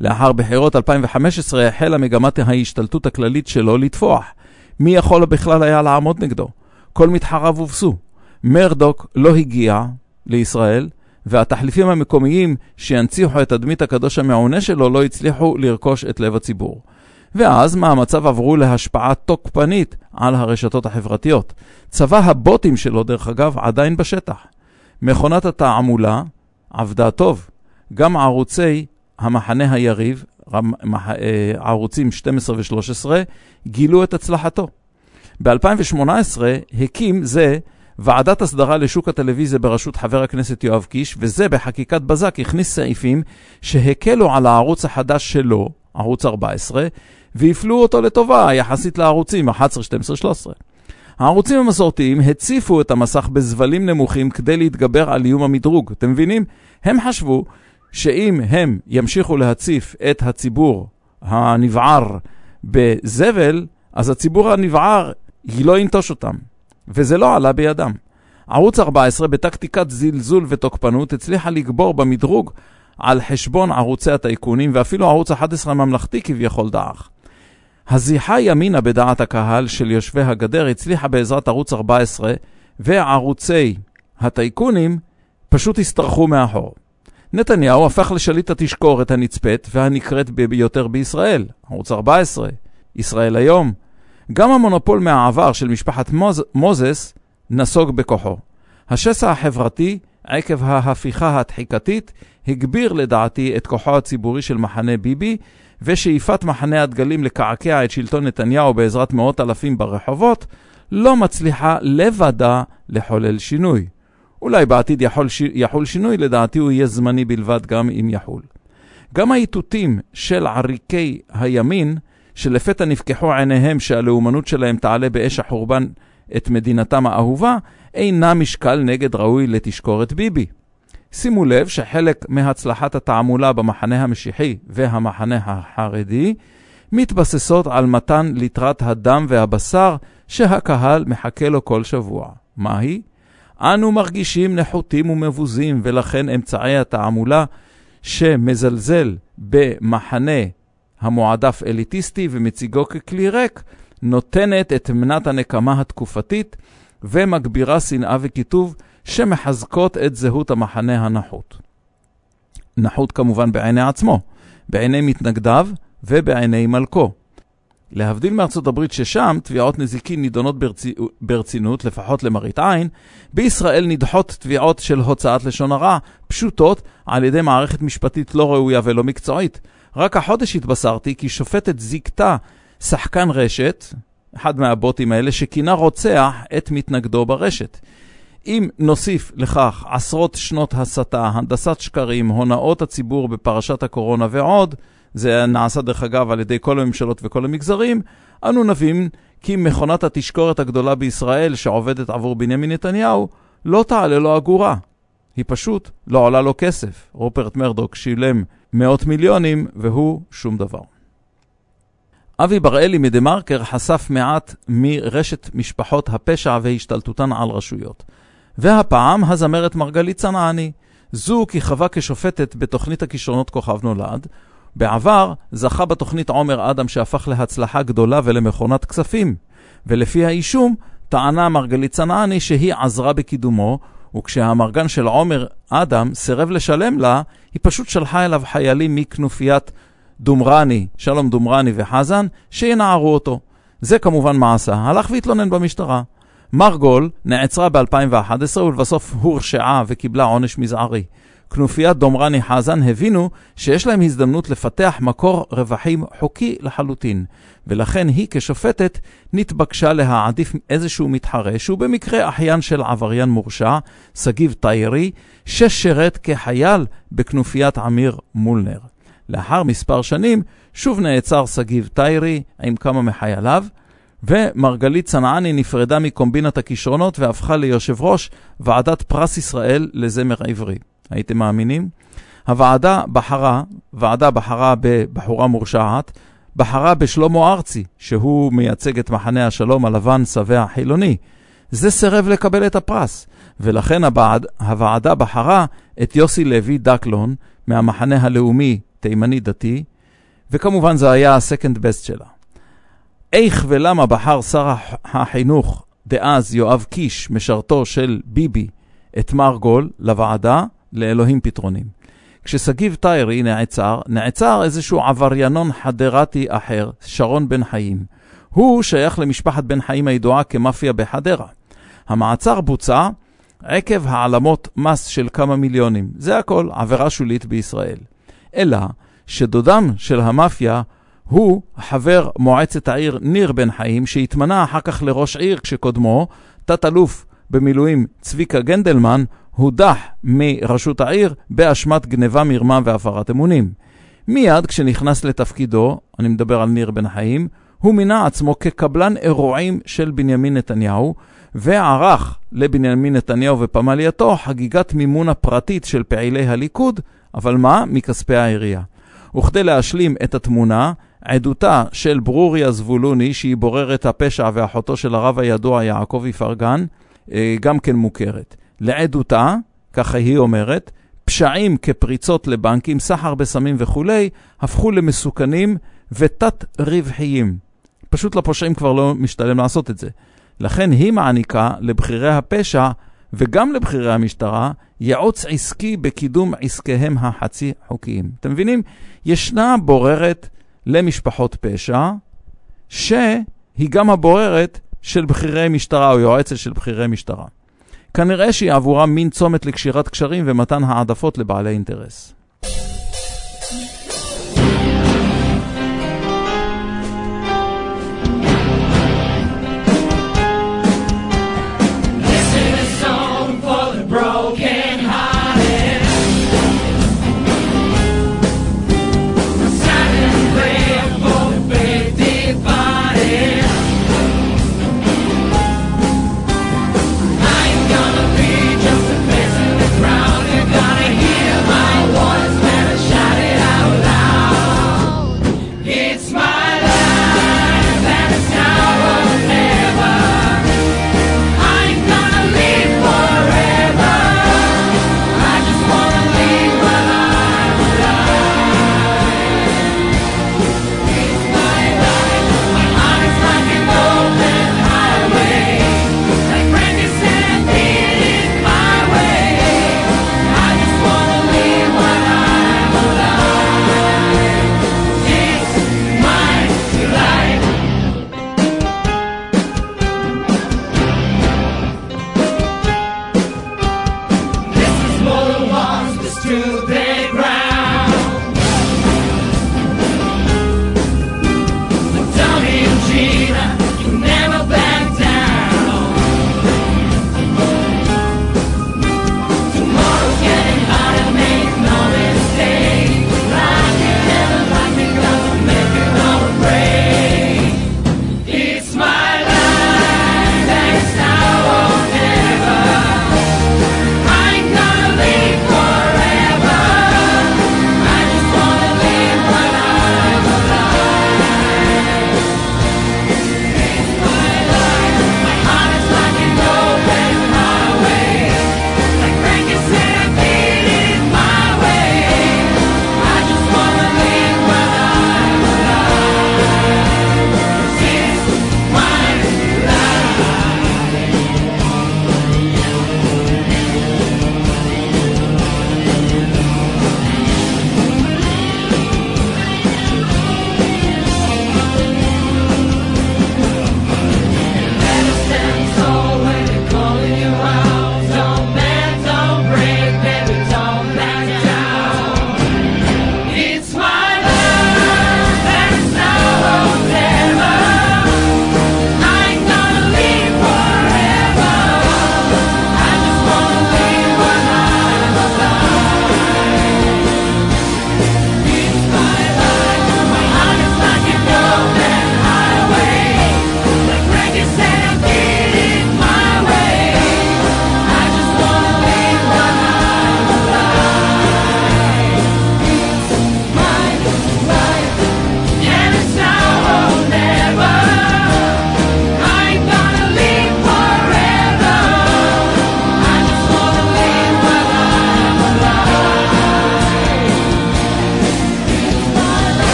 לאחר בחירות 2015 החלה מגמת ההשתלטות הכללית שלו לתפוח. מי יכול בכלל היה לעמוד נגדו? כל מתחריו הובסו. מרדוק לא הגיע לישראל, והתחליפים המקומיים שינציחו את תדמית הקדוש המעונה שלו לא הצליחו לרכוש את לב הציבור. ואז מהמצב עברו להשפעה תוקפנית על הרשתות החברתיות. צבא הבוטים שלו, דרך אגב, עדיין בשטח. מכונת התעמולה עבדה טוב. גם ערוצי המחנה היריב, אה, ערוצים 12 ו-13, גילו את הצלחתו. ב-2018 הקים זה ועדת הסדרה לשוק הטלוויזיה בראשות חבר הכנסת יואב קיש, וזה בחקיקת בזק הכניס סעיפים שהקלו על הערוץ החדש שלו, ערוץ 14, והפלו אותו לטובה יחסית לערוצים 11, 12, 13. הערוצים המסורתיים הציפו את המסך בזבלים נמוכים כדי להתגבר על איום המדרוג. אתם מבינים? הם חשבו שאם הם ימשיכו להציף את הציבור הנבער בזבל, אז הציבור הנבער לא ינטוש אותם. וזה לא עלה בידם. ערוץ 14, בטקטיקת זלזול ותוקפנות, הצליחה לגבור במדרוג על חשבון ערוצי הטייקונים, ואפילו ערוץ 11 הממלכתי כביכול דעך. הזיחה ימינה בדעת הקהל של יושבי הגדר הצליחה בעזרת ערוץ 14, וערוצי הטייקונים פשוט השתרכו מאחור. נתניהו הפך לשליט התשקורת הנצפית והנקראת ביותר בישראל, ערוץ 14, ישראל היום. גם המונופול מהעבר של משפחת מוז, מוזס נסוג בכוחו. השסע החברתי, עקב ההפיכה הדחיקתית, הגביר לדעתי את כוחו הציבורי של מחנה ביבי, ושאיפת מחנה הדגלים לקעקע את שלטון נתניהו בעזרת מאות אלפים ברחובות, לא מצליחה לבדה לחולל שינוי. אולי בעתיד יחול, ש... יחול שינוי, לדעתי הוא יהיה זמני בלבד גם אם יחול. גם האיתותים של עריקי הימין, שלפתע נפקחו עיניהם שהלאומנות שלהם תעלה באש החורבן את מדינתם האהובה, אינה משקל נגד ראוי לתשקורת ביבי. שימו לב שחלק מהצלחת התעמולה במחנה המשיחי והמחנה החרדי מתבססות על מתן ליטרת הדם והבשר שהקהל מחכה לו כל שבוע. מהי? אנו מרגישים נחותים ומבוזים, ולכן אמצעי התעמולה שמזלזל במחנה המועדף אליטיסטי ומציגו ככלי ריק, נותנת את מנת הנקמה התקופתית ומגבירה שנאה וקיטוב שמחזקות את זהות המחנה הנחות. נחות כמובן בעיני עצמו, בעיני מתנגדיו ובעיני מלכו. להבדיל מארצות הברית ששם תביעות נזיקין נידונות ברצ... ברצינות, לפחות למראית עין, בישראל נדחות תביעות של הוצאת לשון הרע, פשוטות, על ידי מערכת משפטית לא ראויה ולא מקצועית. רק החודש התבשרתי כי שופטת זיכתה שחקן רשת, אחד מהבוטים האלה, שכינה רוצח את מתנגדו ברשת. אם נוסיף לכך עשרות שנות הסתה, הנדסת שקרים, הונאות הציבור בפרשת הקורונה ועוד, זה נעשה דרך אגב על ידי כל הממשלות וכל המגזרים, אנו נבין כי מכונת התשקורת הגדולה בישראל שעובדת עבור בנימין נתניהו לא תעלה לו אגורה. היא פשוט לא עולה לו כסף. רופרט מרדוק שילם מאות מיליונים והוא שום דבר. אבי בראלי מדה-מרקר חשף מעט מרשת משפחות הפשע והשתלטותן על רשויות. והפעם הזמרת מרגלית צנעני. זו כיכבה כשופטת בתוכנית הכישרונות כוכב נולד, בעבר זכה בתוכנית עומר אדם שהפך להצלחה גדולה ולמכונת כספים, ולפי האישום טענה מרגלית צנעני שהיא עזרה בקידומו, וכשהאמרגן של עומר אדם סירב לשלם לה, היא פשוט שלחה אליו חיילים מכנופיית דומרני, שלום דומרני וחזן, שינערו אותו. זה כמובן מעשה, הלך והתלונן במשטרה. מרגול נעצרה ב-2011 ולבסוף הורשעה וקיבלה עונש מזערי. כנופיית דומרני חזן הבינו שיש להם הזדמנות לפתח מקור רווחים חוקי לחלוטין, ולכן היא כשופטת נתבקשה להעדיף איזשהו מתחרה שהוא במקרה אחיין של עבריין מורשע, שגיב טיירי, ששירת כחייל בכנופיית עמיר מולנר. לאחר מספר שנים שוב נעצר שגיב טיירי עם כמה מחייליו, ומרגלית צנעני נפרדה מקומבינת הכישרונות והפכה ליושב ראש ועדת פרס ישראל לזמר עברי. הייתם מאמינים? הוועדה בחרה, ועדה בחרה בבחורה מורשעת, בחרה בשלמה ארצי, שהוא מייצג את מחנה השלום הלבן שבע חילוני. זה סירב לקבל את הפרס, ולכן הבעד, הוועדה בחרה את יוסי לוי דקלון מהמחנה הלאומי תימני דתי, וכמובן זה היה ה-second best שלה. איך ולמה בחר שר החינוך דאז יואב קיש, משרתו של ביבי, את מר גול לוועדה, לאלוהים פתרונים. כששגיב טיירי נעצר, נעצר איזשהו עבריינון חדרתי אחר, שרון בן חיים. הוא שייך למשפחת בן חיים הידועה כמאפיה בחדרה. המעצר בוצע עקב העלמות מס של כמה מיליונים. זה הכל, עבירה שולית בישראל. אלא שדודם של המאפיה הוא חבר מועצת העיר ניר בן חיים, שהתמנה אחר כך לראש עיר כשקודמו, תת-אלוף במילואים צביקה גנדלמן, הודח מראשות העיר באשמת גניבה, מרמה והפרת אמונים. מיד כשנכנס לתפקידו, אני מדבר על ניר בן חיים, הוא מינה עצמו כקבלן אירועים של בנימין נתניהו, וערך לבנימין נתניהו ופמלייתו חגיגת מימון הפרטית של פעילי הליכוד, אבל מה? מכספי העירייה. וכדי להשלים את התמונה, עדותה של ברוריה זבולוני, שהיא בוררת הפשע ואחותו של הרב הידוע יעקב איפרגן, אה, גם כן מוכרת. לעדותה, ככה היא אומרת, פשעים כפריצות לבנקים, סחר בסמים וכולי, הפכו למסוכנים ותת-רווחיים. פשוט לפושעים כבר לא משתלם לעשות את זה. לכן היא מעניקה לבכירי הפשע וגם לבכירי המשטרה ייעוץ עסקי בקידום עסקיהם החצי חוקיים. אתם מבינים? ישנה בוררת למשפחות פשע, שהיא גם הבוררת של בכירי משטרה או יועצת של בכירי משטרה. כנראה שהיא עבורם מין צומת לקשירת קשרים ומתן העדפות לבעלי אינטרס.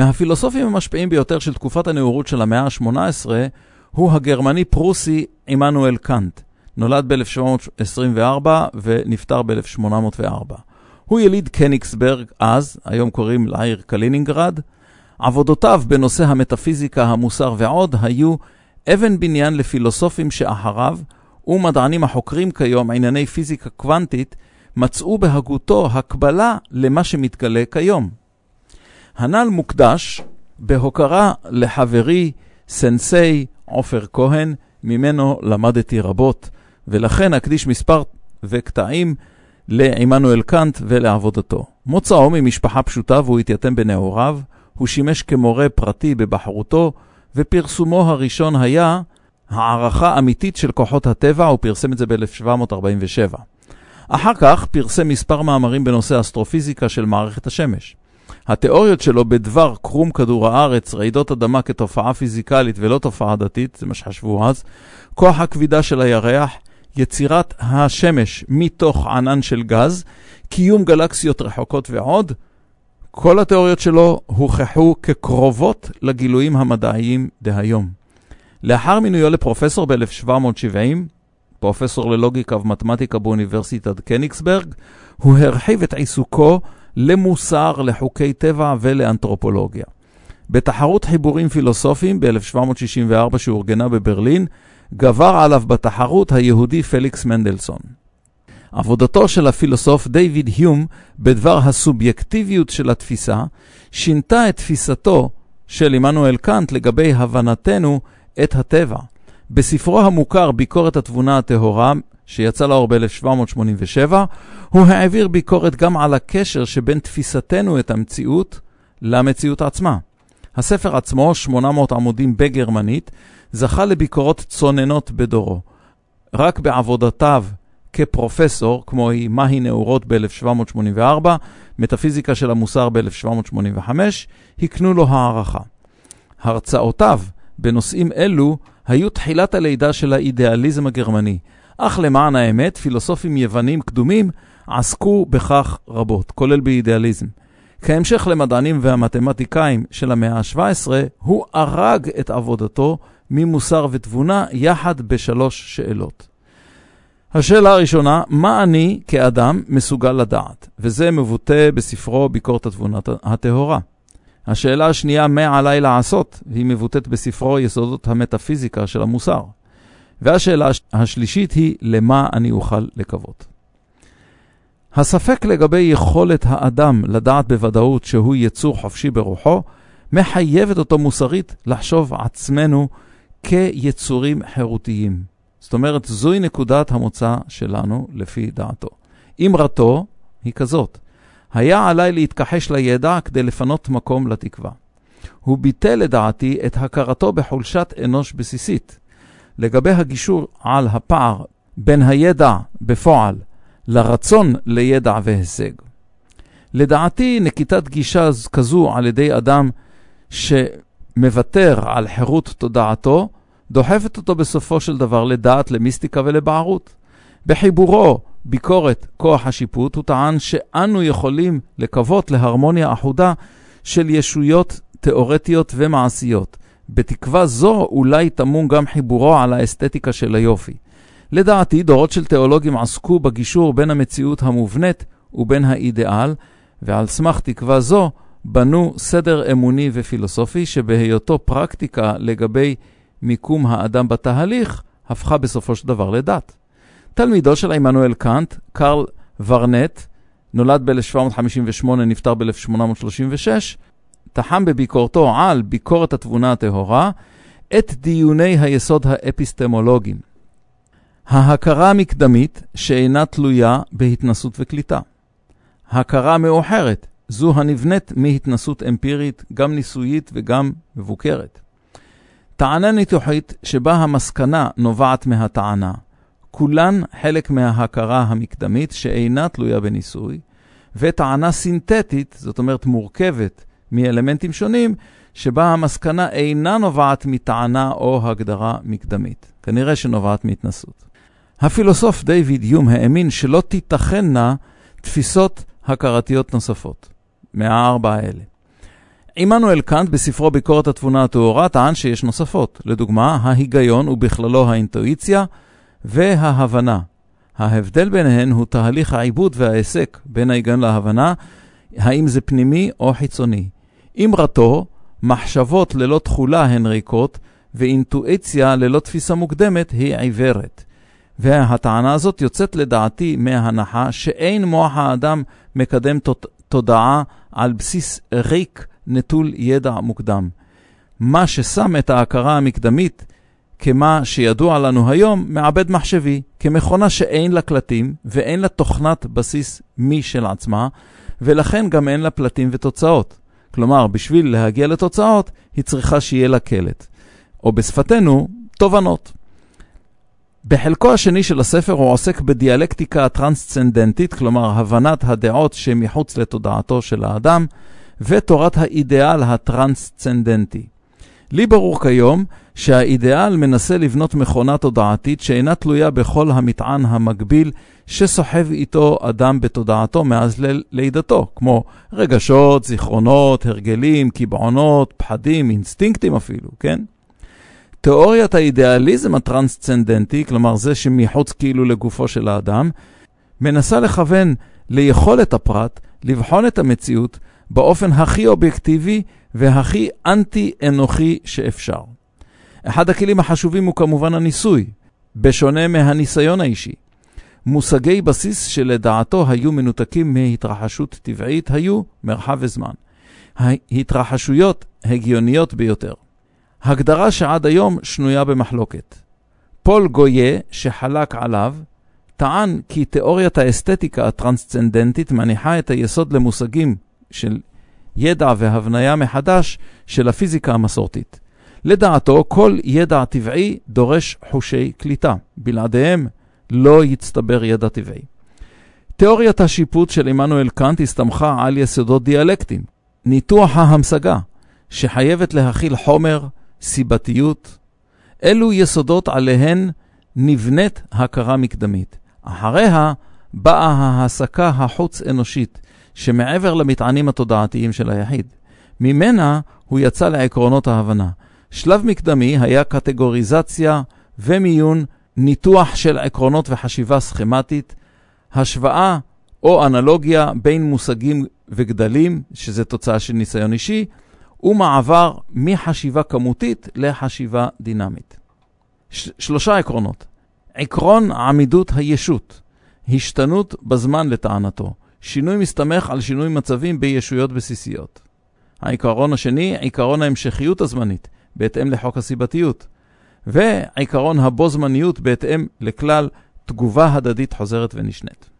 מהפילוסופים המשפיעים ביותר של תקופת הנאורות של המאה ה-18 הוא הגרמני פרוסי עמנואל קאנט. נולד ב-1724 ונפטר ב-1804. הוא יליד קניגסברג אז, היום קוראים לעיר קלינינגרד. עבודותיו בנושא המטאפיזיקה, המוסר ועוד היו אבן בניין לפילוסופים שאחריו, ומדענים החוקרים כיום ענייני פיזיקה קוונטית, מצאו בהגותו הקבלה למה שמתגלה כיום. הנ"ל מוקדש בהוקרה לחברי סנסei עופר כהן, ממנו למדתי רבות, ולכן אקדיש מספר וקטעים לעמנואל קאנט ולעבודתו. מוצאו ממשפחה פשוטה והוא התייתם בנעוריו, הוא שימש כמורה פרטי בבחרותו, ופרסומו הראשון היה הערכה אמיתית של כוחות הטבע, הוא פרסם את זה ב-1747. אחר כך פרסם מספר מאמרים בנושא אסטרופיזיקה של מערכת השמש. התיאוריות שלו בדבר קרום כדור הארץ, רעידות אדמה כתופעה פיזיקלית ולא תופעה דתית, זה מה שחשבו אז, כוח הכבידה של הירח, יצירת השמש מתוך ענן של גז, קיום גלקסיות רחוקות ועוד, כל התיאוריות שלו הוכחו כקרובות לגילויים המדעיים דהיום. לאחר מינויו לפרופסור ב-1770, פרופסור ללוגיקה ומתמטיקה באוניברסיטת קניגסברג, הוא הרחיב את עיסוקו למוסר, לחוקי טבע ולאנתרופולוגיה. בתחרות חיבורים פילוסופיים ב-1764 שאורגנה בברלין, גבר עליו בתחרות היהודי פליקס מנדלסון. עבודתו של הפילוסוף דיוויד היום בדבר הסובייקטיביות של התפיסה, שינתה את תפיסתו של עמנואל קאנט לגבי הבנתנו את הטבע. בספרו המוכר ביקורת התבונה הטהורה, שיצא לאור ב-1787, הוא העביר ביקורת גם על הקשר שבין תפיסתנו את המציאות למציאות עצמה. הספר עצמו, 800 עמודים בגרמנית, זכה לביקורות צוננות בדורו. רק בעבודותיו כפרופסור, כמו היא מהי נאורות ב-1784, מטאפיזיקה של המוסר ב-1785, הקנו לו הערכה. הרצאותיו בנושאים אלו היו תחילת הלידה של האידיאליזם הגרמני, אך למען האמת, פילוסופים יוונים קדומים עסקו בכך רבות, כולל באידיאליזם. כהמשך למדענים והמתמטיקאים של המאה ה-17, הוא הרג את עבודתו ממוסר ותבונה יחד בשלוש שאלות. השאלה הראשונה, מה אני כאדם מסוגל לדעת? וזה מבוטא בספרו ביקורת התבונה הטהורה. השאלה השנייה, מה עליי לעשות? והיא מבוטאת בספרו יסודות המטאפיזיקה של המוסר. והשאלה השלישית היא, למה אני אוכל לקוות? הספק לגבי יכולת האדם לדעת בוודאות שהוא יצור חופשי ברוחו, מחייבת אותו מוסרית לחשוב עצמנו כיצורים חירותיים. זאת אומרת, זוהי נקודת המוצא שלנו לפי דעתו. אמרתו היא כזאת, היה עליי להתכחש לידע כדי לפנות מקום לתקווה. הוא ביטל לדעתי את הכרתו בחולשת אנוש בסיסית. לגבי הגישור על הפער בין הידע בפועל לרצון לידע והישג. לדעתי, נקיטת גישה כזו על ידי אדם שמוותר על חירות תודעתו, דוחפת אותו בסופו של דבר לדעת, למיסטיקה ולבערות. בחיבורו ביקורת כוח השיפוט, הוא טען שאנו יכולים לקוות להרמוניה אחודה של ישויות תיאורטיות ומעשיות. בתקווה זו אולי טמון גם חיבורו על האסתטיקה של היופי. לדעתי, דורות של תיאולוגים עסקו בגישור בין המציאות המובנית ובין האידיאל, ועל סמך תקווה זו בנו סדר אמוני ופילוסופי שבהיותו פרקטיקה לגבי מיקום האדם בתהליך, הפכה בסופו של דבר לדת. תלמידו של עמנואל קאנט, קרל ורנט, נולד ב-1758, נפטר ב-1836, תחם בביקורתו על ביקורת התבונה הטהורה את דיוני היסוד האפיסטמולוגיים. ההכרה המקדמית שאינה תלויה בהתנסות וקליטה. הכרה מאוחרת, זו הנבנית מהתנסות אמפירית, גם ניסויית וגם מבוקרת. טענה ניתוחית שבה המסקנה נובעת מהטענה, כולן חלק מההכרה המקדמית שאינה תלויה בניסוי, וטענה סינתטית, זאת אומרת מורכבת מאלמנטים שונים, שבה המסקנה אינה נובעת מטענה או הגדרה מקדמית. כנראה שנובעת מהתנסות. הפילוסוף דיוויד יום האמין שלא תיתכנה תפיסות הכרתיות נוספות מהארבע האלה. עמנואל קאנט בספרו ביקורת התבונה הטהורה טען שיש נוספות, לדוגמה ההיגיון ובכללו האינטואיציה וההבנה. ההבדל ביניהן הוא תהליך העיבוד וההיסק בין ההיגיון להבנה, האם זה פנימי או חיצוני. אמרתו, מחשבות ללא תכולה הן ריקות, ואינטואיציה ללא תפיסה מוקדמת היא עיוורת. והטענה הזאת יוצאת לדעתי מההנחה שאין מוח האדם מקדם תודעה על בסיס ריק נטול ידע מוקדם. מה ששם את ההכרה המקדמית כמה שידוע לנו היום, מעבד מחשבי, כמכונה שאין לה קלטים ואין לה תוכנת בסיס משל עצמה, ולכן גם אין לה פלטים ותוצאות. כלומר, בשביל להגיע לתוצאות, היא צריכה שיהיה לה קלט. או בשפתנו, תובנות. בחלקו השני של הספר הוא עוסק בדיאלקטיקה הטרנסצנדנטית, כלומר הבנת הדעות שמחוץ לתודעתו של האדם, ותורת האידיאל הטרנסצנדנטי. לי ברור כיום שהאידיאל מנסה לבנות מכונה תודעתית שאינה תלויה בכל המטען המקביל שסוחב איתו אדם בתודעתו מאז לידתו, כמו רגשות, זיכרונות, הרגלים, קבעונות, פחדים, אינסטינקטים אפילו, כן? תיאוריית האידיאליזם הטרנסצנדנטי, כלומר זה שמחוץ כאילו לגופו של האדם, מנסה לכוון ליכולת הפרט לבחון את המציאות באופן הכי אובייקטיבי והכי אנטי-אנוכי שאפשר. אחד הכלים החשובים הוא כמובן הניסוי, בשונה מהניסיון האישי. מושגי בסיס שלדעתו היו מנותקים מהתרחשות טבעית היו מרחב וזמן. ההתרחשויות הגיוניות ביותר. הגדרה שעד היום שנויה במחלוקת. פול גויה, שחלק עליו, טען כי תיאוריית האסתטיקה הטרנסצנדנטית מניחה את היסוד למושגים של ידע והבניה מחדש של הפיזיקה המסורתית. לדעתו, כל ידע טבעי דורש חושי קליטה. בלעדיהם לא יצטבר ידע טבעי. תיאוריית השיפוט של עמנואל קאנט הסתמכה על יסודות דיאלקטיים. ניתוח ההמשגה, שחייבת להכיל חומר, סיבתיות. אלו יסודות עליהן נבנית הכרה מקדמית. אחריה באה ההסקה החוץ-אנושית, שמעבר למטענים התודעתיים של היחיד. ממנה הוא יצא לעקרונות ההבנה. שלב מקדמי היה קטגוריזציה ומיון, ניתוח של עקרונות וחשיבה סכמטית, השוואה או אנלוגיה בין מושגים וגדלים, שזה תוצאה של ניסיון אישי, ומעבר מחשיבה כמותית לחשיבה דינמית. ש- שלושה עקרונות. עקרון עמידות הישות, השתנות בזמן לטענתו, שינוי מסתמך על שינוי מצבים בישויות בסיסיות. העיקרון השני, עיקרון ההמשכיות הזמנית, בהתאם לחוק הסיבתיות, ועיקרון הבו זמניות בהתאם לכלל תגובה הדדית חוזרת ונשנית.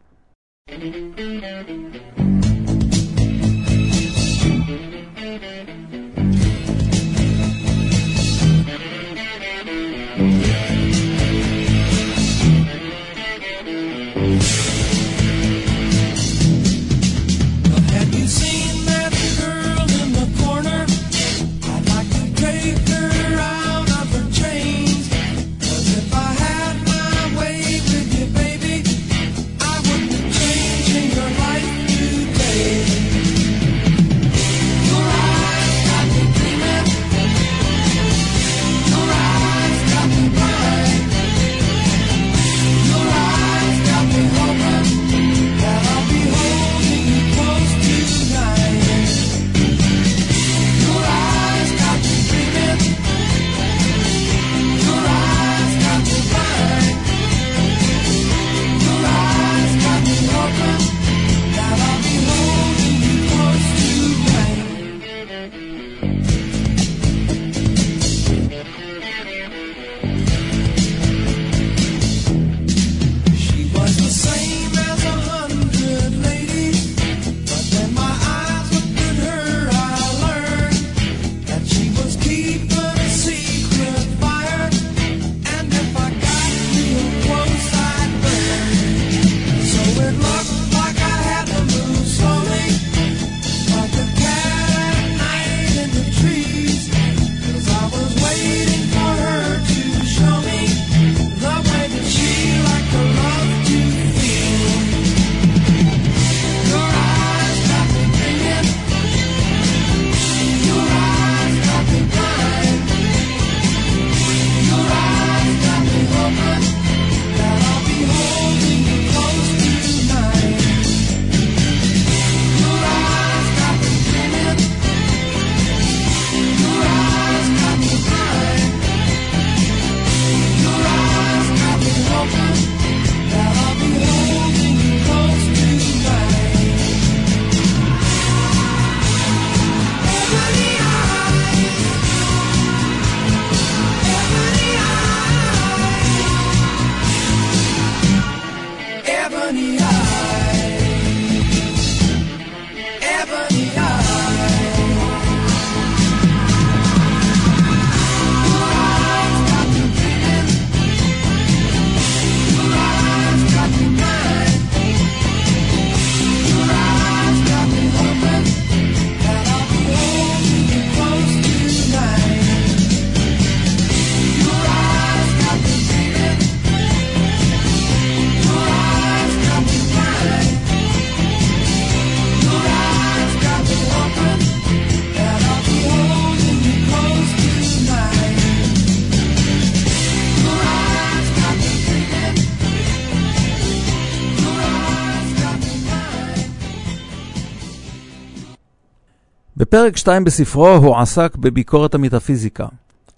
בפרק 2 בספרו הוא עסק בביקורת המטאפיזיקה,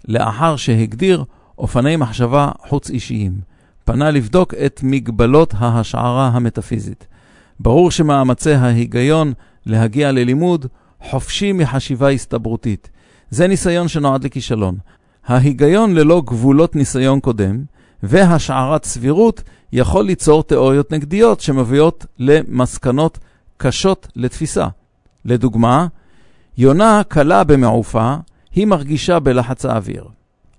לאחר שהגדיר אופני מחשבה חוץ אישיים. פנה לבדוק את מגבלות ההשערה המטאפיזית. ברור שמאמצי ההיגיון להגיע ללימוד חופשי מחשיבה הסתברותית. זה ניסיון שנועד לכישלון. ההיגיון ללא גבולות ניסיון קודם והשערת סבירות יכול ליצור תיאוריות נגדיות שמביאות למסקנות קשות לתפיסה. לדוגמה, יונה קלה במעופה, היא מרגישה בלחץ האוויר.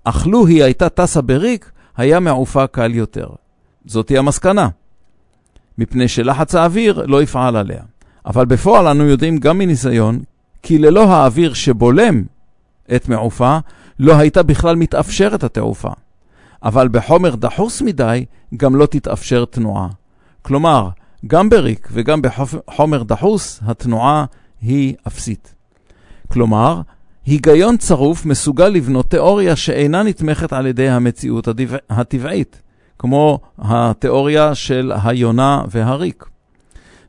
אך לו היא הייתה טסה בריק, היה מעופה קל יותר. זאתי המסקנה. מפני שלחץ האוויר לא יפעל עליה. אבל בפועל אנו יודעים גם מניסיון, כי ללא האוויר שבולם את מעופה, לא הייתה בכלל מתאפשרת התעופה. אבל בחומר דחוס מדי, גם לא תתאפשר תנועה. כלומר, גם בריק וגם בחומר דחוס, התנועה היא אפסית. כלומר, היגיון צרוף מסוגל לבנות תיאוריה שאינה נתמכת על ידי המציאות הטבעית, כמו התיאוריה של היונה והריק.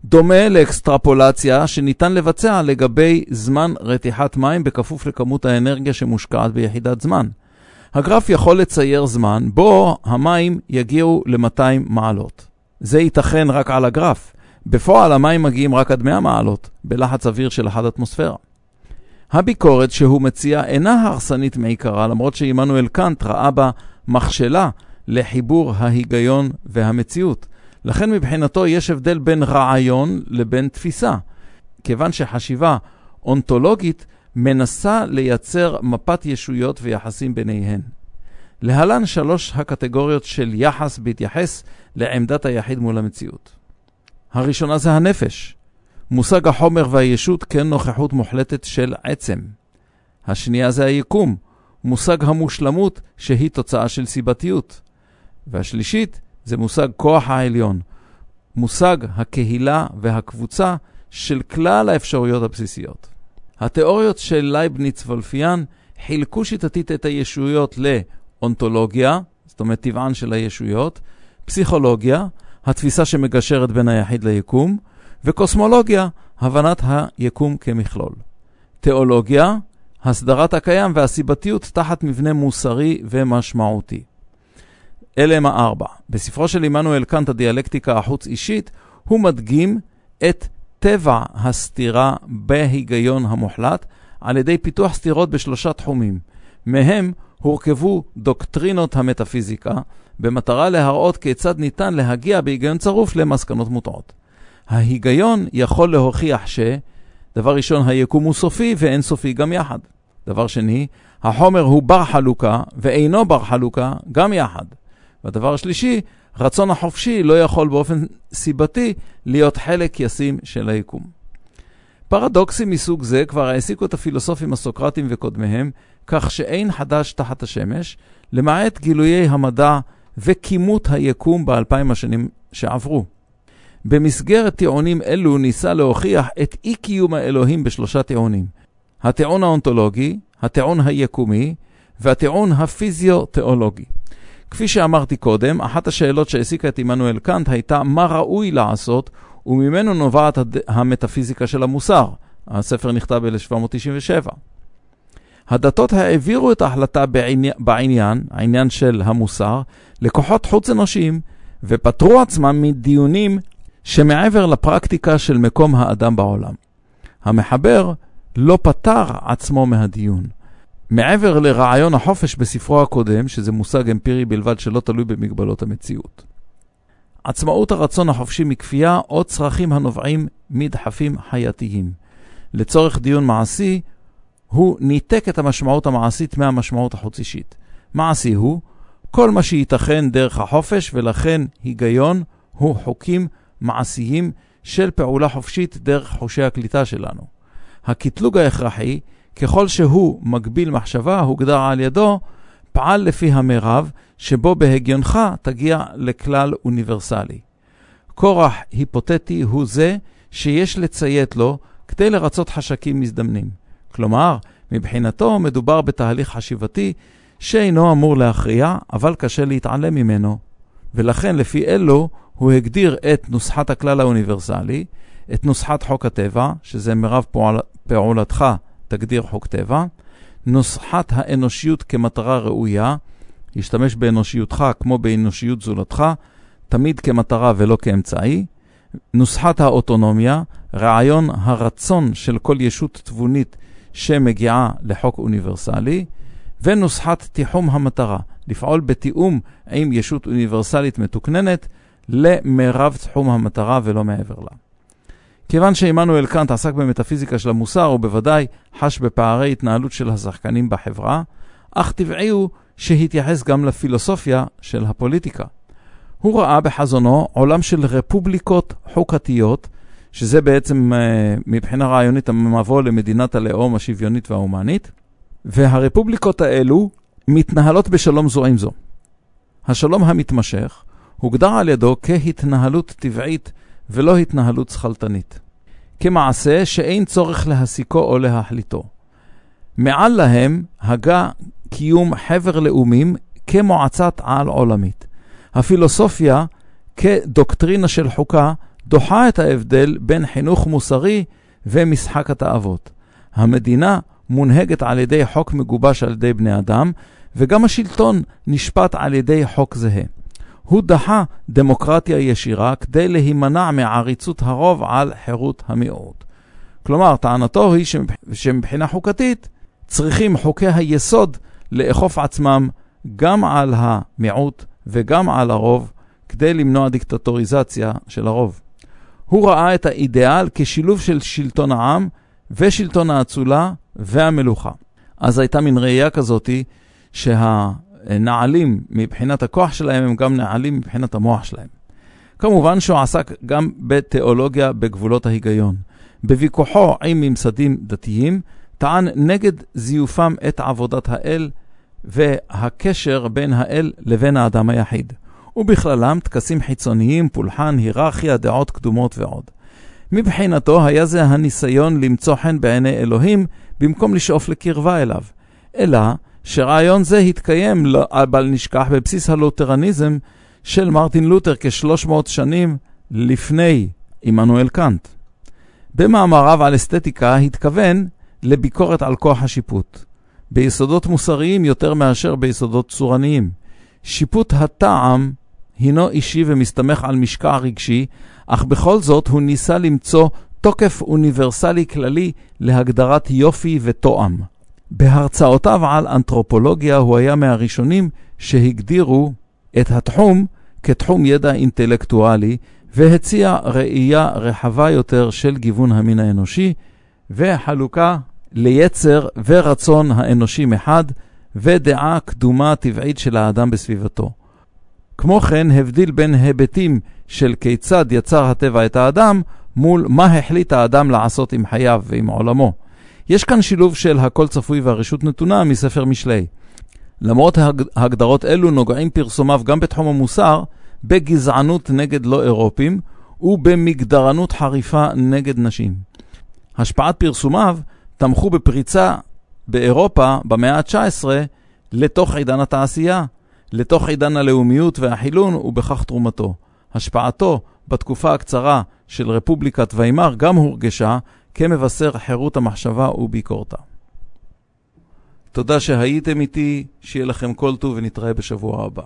דומה לאקסטרפולציה שניתן לבצע לגבי זמן רתיחת מים בכפוף לכמות האנרגיה שמושקעת ביחידת זמן. הגרף יכול לצייר זמן בו המים יגיעו ל-200 מעלות. זה ייתכן רק על הגרף. בפועל המים מגיעים רק עד 100 מעלות, בלחץ אוויר של 1 אטמוספירה. הביקורת שהוא מציע אינה הרסנית מעיקרה, למרות שעמנואל קאנט ראה בה מכשלה לחיבור ההיגיון והמציאות. לכן מבחינתו יש הבדל בין רעיון לבין תפיסה, כיוון שחשיבה אונתולוגית מנסה לייצר מפת ישויות ויחסים ביניהן. להלן שלוש הקטגוריות של יחס בהתייחס לעמדת היחיד מול המציאות. הראשונה זה הנפש, מושג החומר והישות כנוכחות מוחלטת של עצם. השנייה זה היקום, מושג המושלמות שהיא תוצאה של סיבתיות. והשלישית זה מושג כוח העליון, מושג הקהילה והקבוצה של כלל האפשרויות הבסיסיות. התיאוריות של לייבניץ וולפיאן חילקו שיטתית את הישויות לאונתולוגיה, זאת אומרת טבען של הישויות, פסיכולוגיה, התפיסה שמגשרת בין היחיד ליקום, וקוסמולוגיה, הבנת היקום כמכלול. תיאולוגיה, הסדרת הקיים והסיבתיות תחת מבנה מוסרי ומשמעותי. אלה הם הארבע. בספרו של עמנואל קאנט, הדיאלקטיקה החוץ-אישית, הוא מדגים את טבע הסתירה בהיגיון המוחלט על ידי פיתוח סתירות בשלושה תחומים. מהם הורכבו דוקטרינות המטאפיזיקה, במטרה להראות כיצד ניתן להגיע בהיגיון צרוף למסקנות מוטעות. ההיגיון יכול להוכיח ש... דבר ראשון, היקום הוא סופי ואין סופי גם יחד. דבר שני, החומר הוא בר חלוקה ואינו בר חלוקה גם יחד. והדבר השלישי, רצון החופשי לא יכול באופן סיבתי להיות חלק ישים של היקום. פרדוקסים מסוג זה כבר העסיקו את הפילוסופים הסוקרטיים וקודמיהם, כך שאין חדש תחת השמש, למעט גילויי המדע וכימות היקום באלפיים השנים שעברו. במסגרת טיעונים אלו ניסה להוכיח את אי-קיום האלוהים בשלושה טיעונים. הטיעון האונתולוגי, הטיעון היקומי והטיעון הפיזיו-תיאולוגי. כפי שאמרתי קודם, אחת השאלות שהעסיקה את עמנואל קאנט הייתה מה ראוי לעשות, וממנו נובעת המטאפיזיקה של המוסר. הספר נכתב ב-1797. הדתות העבירו את ההחלטה בעניין, בעניין, העניין של המוסר, לכוחות חוץ-אנושיים, ופטרו עצמם מדיונים שמעבר לפרקטיקה של מקום האדם בעולם. המחבר לא פטר עצמו מהדיון. מעבר לרעיון החופש בספרו הקודם, שזה מושג אמפירי בלבד שלא תלוי במגבלות המציאות. עצמאות הרצון החופשי מכפייה או צרכים הנובעים מדחפים חייתיים. לצורך דיון מעשי, הוא ניתק את המשמעות המעשית מהמשמעות החוץ-אישית. מעשי הוא כל מה שייתכן דרך החופש, ולכן היגיון הוא חוקים מעשיים של פעולה חופשית דרך חושי הקליטה שלנו. הקטלוג ההכרחי, ככל שהוא מגביל מחשבה, הוגדר על ידו, פעל לפי המרב, שבו בהגיונך תגיע לכלל אוניברסלי. כורח היפותטי הוא זה שיש לציית לו כדי לרצות חשקים מזדמנים. כלומר, מבחינתו מדובר בתהליך חשיבתי שאינו אמור להכריע, אבל קשה להתעלם ממנו. ולכן לפי אלו הוא הגדיר את נוסחת הכלל האוניברסלי, את נוסחת חוק הטבע, שזה מרב פעול, פעולתך תגדיר חוק טבע, נוסחת האנושיות כמטרה ראויה, השתמש באנושיותך כמו באנושיות זולתך, תמיד כמטרה ולא כאמצעי, נוסחת האוטונומיה, רעיון הרצון של כל ישות תבונית שמגיעה לחוק אוניברסלי, ונוסחת תיחום המטרה, לפעול בתיאום עם ישות אוניברסלית מתוקננת למרב תחום המטרה ולא מעבר לה. כיוון שעמנואל קאנט עסק במטאפיזיקה של המוסר, הוא בוודאי חש בפערי התנהלות של השחקנים בחברה, אך טבעי הוא שהתייחס גם לפילוסופיה של הפוליטיקה. הוא ראה בחזונו עולם של רפובליקות חוקתיות, שזה בעצם אה, מבחינה רעיונית המבוא למדינת הלאום השוויונית וההומנית, והרפובליקות האלו מתנהלות בשלום זו עם זו. השלום המתמשך הוגדר על ידו כהתנהלות טבעית ולא התנהלות שכלתנית. כמעשה שאין צורך להסיקו או להחליטו. מעל להם הגה קיום חבר לאומים כמועצת על עולמית. הפילוסופיה כדוקטרינה של חוקה דוחה את ההבדל בין חינוך מוסרי ומשחק התאוות. המדינה מונהגת על ידי חוק מגובש על ידי בני אדם, וגם השלטון נשפט על ידי חוק זהה. הוא דחה דמוקרטיה ישירה כדי להימנע מעריצות הרוב על חירות המיעוט. כלומר, טענתו היא שמבחינה חוקתית צריכים חוקי היסוד לאכוף עצמם גם על המיעוט וגם על הרוב כדי למנוע דיקטטוריזציה של הרוב. הוא ראה את האידיאל כשילוב של שלטון העם ושלטון האצולה והמלוכה. אז הייתה מין ראייה כזאתי שהנעלים מבחינת הכוח שלהם הם גם נעלים מבחינת המוח שלהם. כמובן שהוא עסק גם בתיאולוגיה בגבולות ההיגיון. בוויכוחו עם ממסדים דתיים, טען נגד זיופם את עבודת האל והקשר בין האל לבין האדם היחיד. ובכללם טקסים חיצוניים, פולחן, היררכיה, דעות קדומות ועוד. מבחינתו היה זה הניסיון למצוא חן בעיני אלוהים במקום לשאוף לקרבה אליו. אלא שרעיון זה התקיים, בל נשכח, בבסיס הלותרניזם של מרטין לותר כ-300 שנים לפני עמנואל קאנט. במאמריו על אסתטיקה התכוון לביקורת על כוח השיפוט, ביסודות מוסריים יותר מאשר ביסודות צורניים. שיפוט הטעם הינו אישי ומסתמך על משקע רגשי, אך בכל זאת הוא ניסה למצוא תוקף אוניברסלי כללי להגדרת יופי ותואם. בהרצאותיו על אנתרופולוגיה הוא היה מהראשונים שהגדירו את התחום כתחום ידע אינטלקטואלי, והציע ראייה רחבה יותר של גיוון המין האנושי, וחלוקה ליצר ורצון האנושי מחד, ודעה קדומה טבעית של האדם בסביבתו. כמו כן, הבדיל בין היבטים של כיצד יצר הטבע את האדם, מול מה החליט האדם לעשות עם חייו ועם עולמו. יש כאן שילוב של הכל צפוי והרשות נתונה מספר משלי. למרות הגדרות אלו נוגעים פרסומיו גם בתחום המוסר, בגזענות נגד לא אירופים ובמגדרנות חריפה נגד נשים. השפעת פרסומיו תמכו בפריצה באירופה במאה ה-19 לתוך עידן התעשייה, לתוך עידן הלאומיות והחילון, ובכך תרומתו. השפעתו בתקופה הקצרה של רפובליקת ויימאר גם הורגשה כמבשר חירות המחשבה וביקורתה. תודה שהייתם איתי, שיהיה לכם כל טוב ונתראה בשבוע הבא.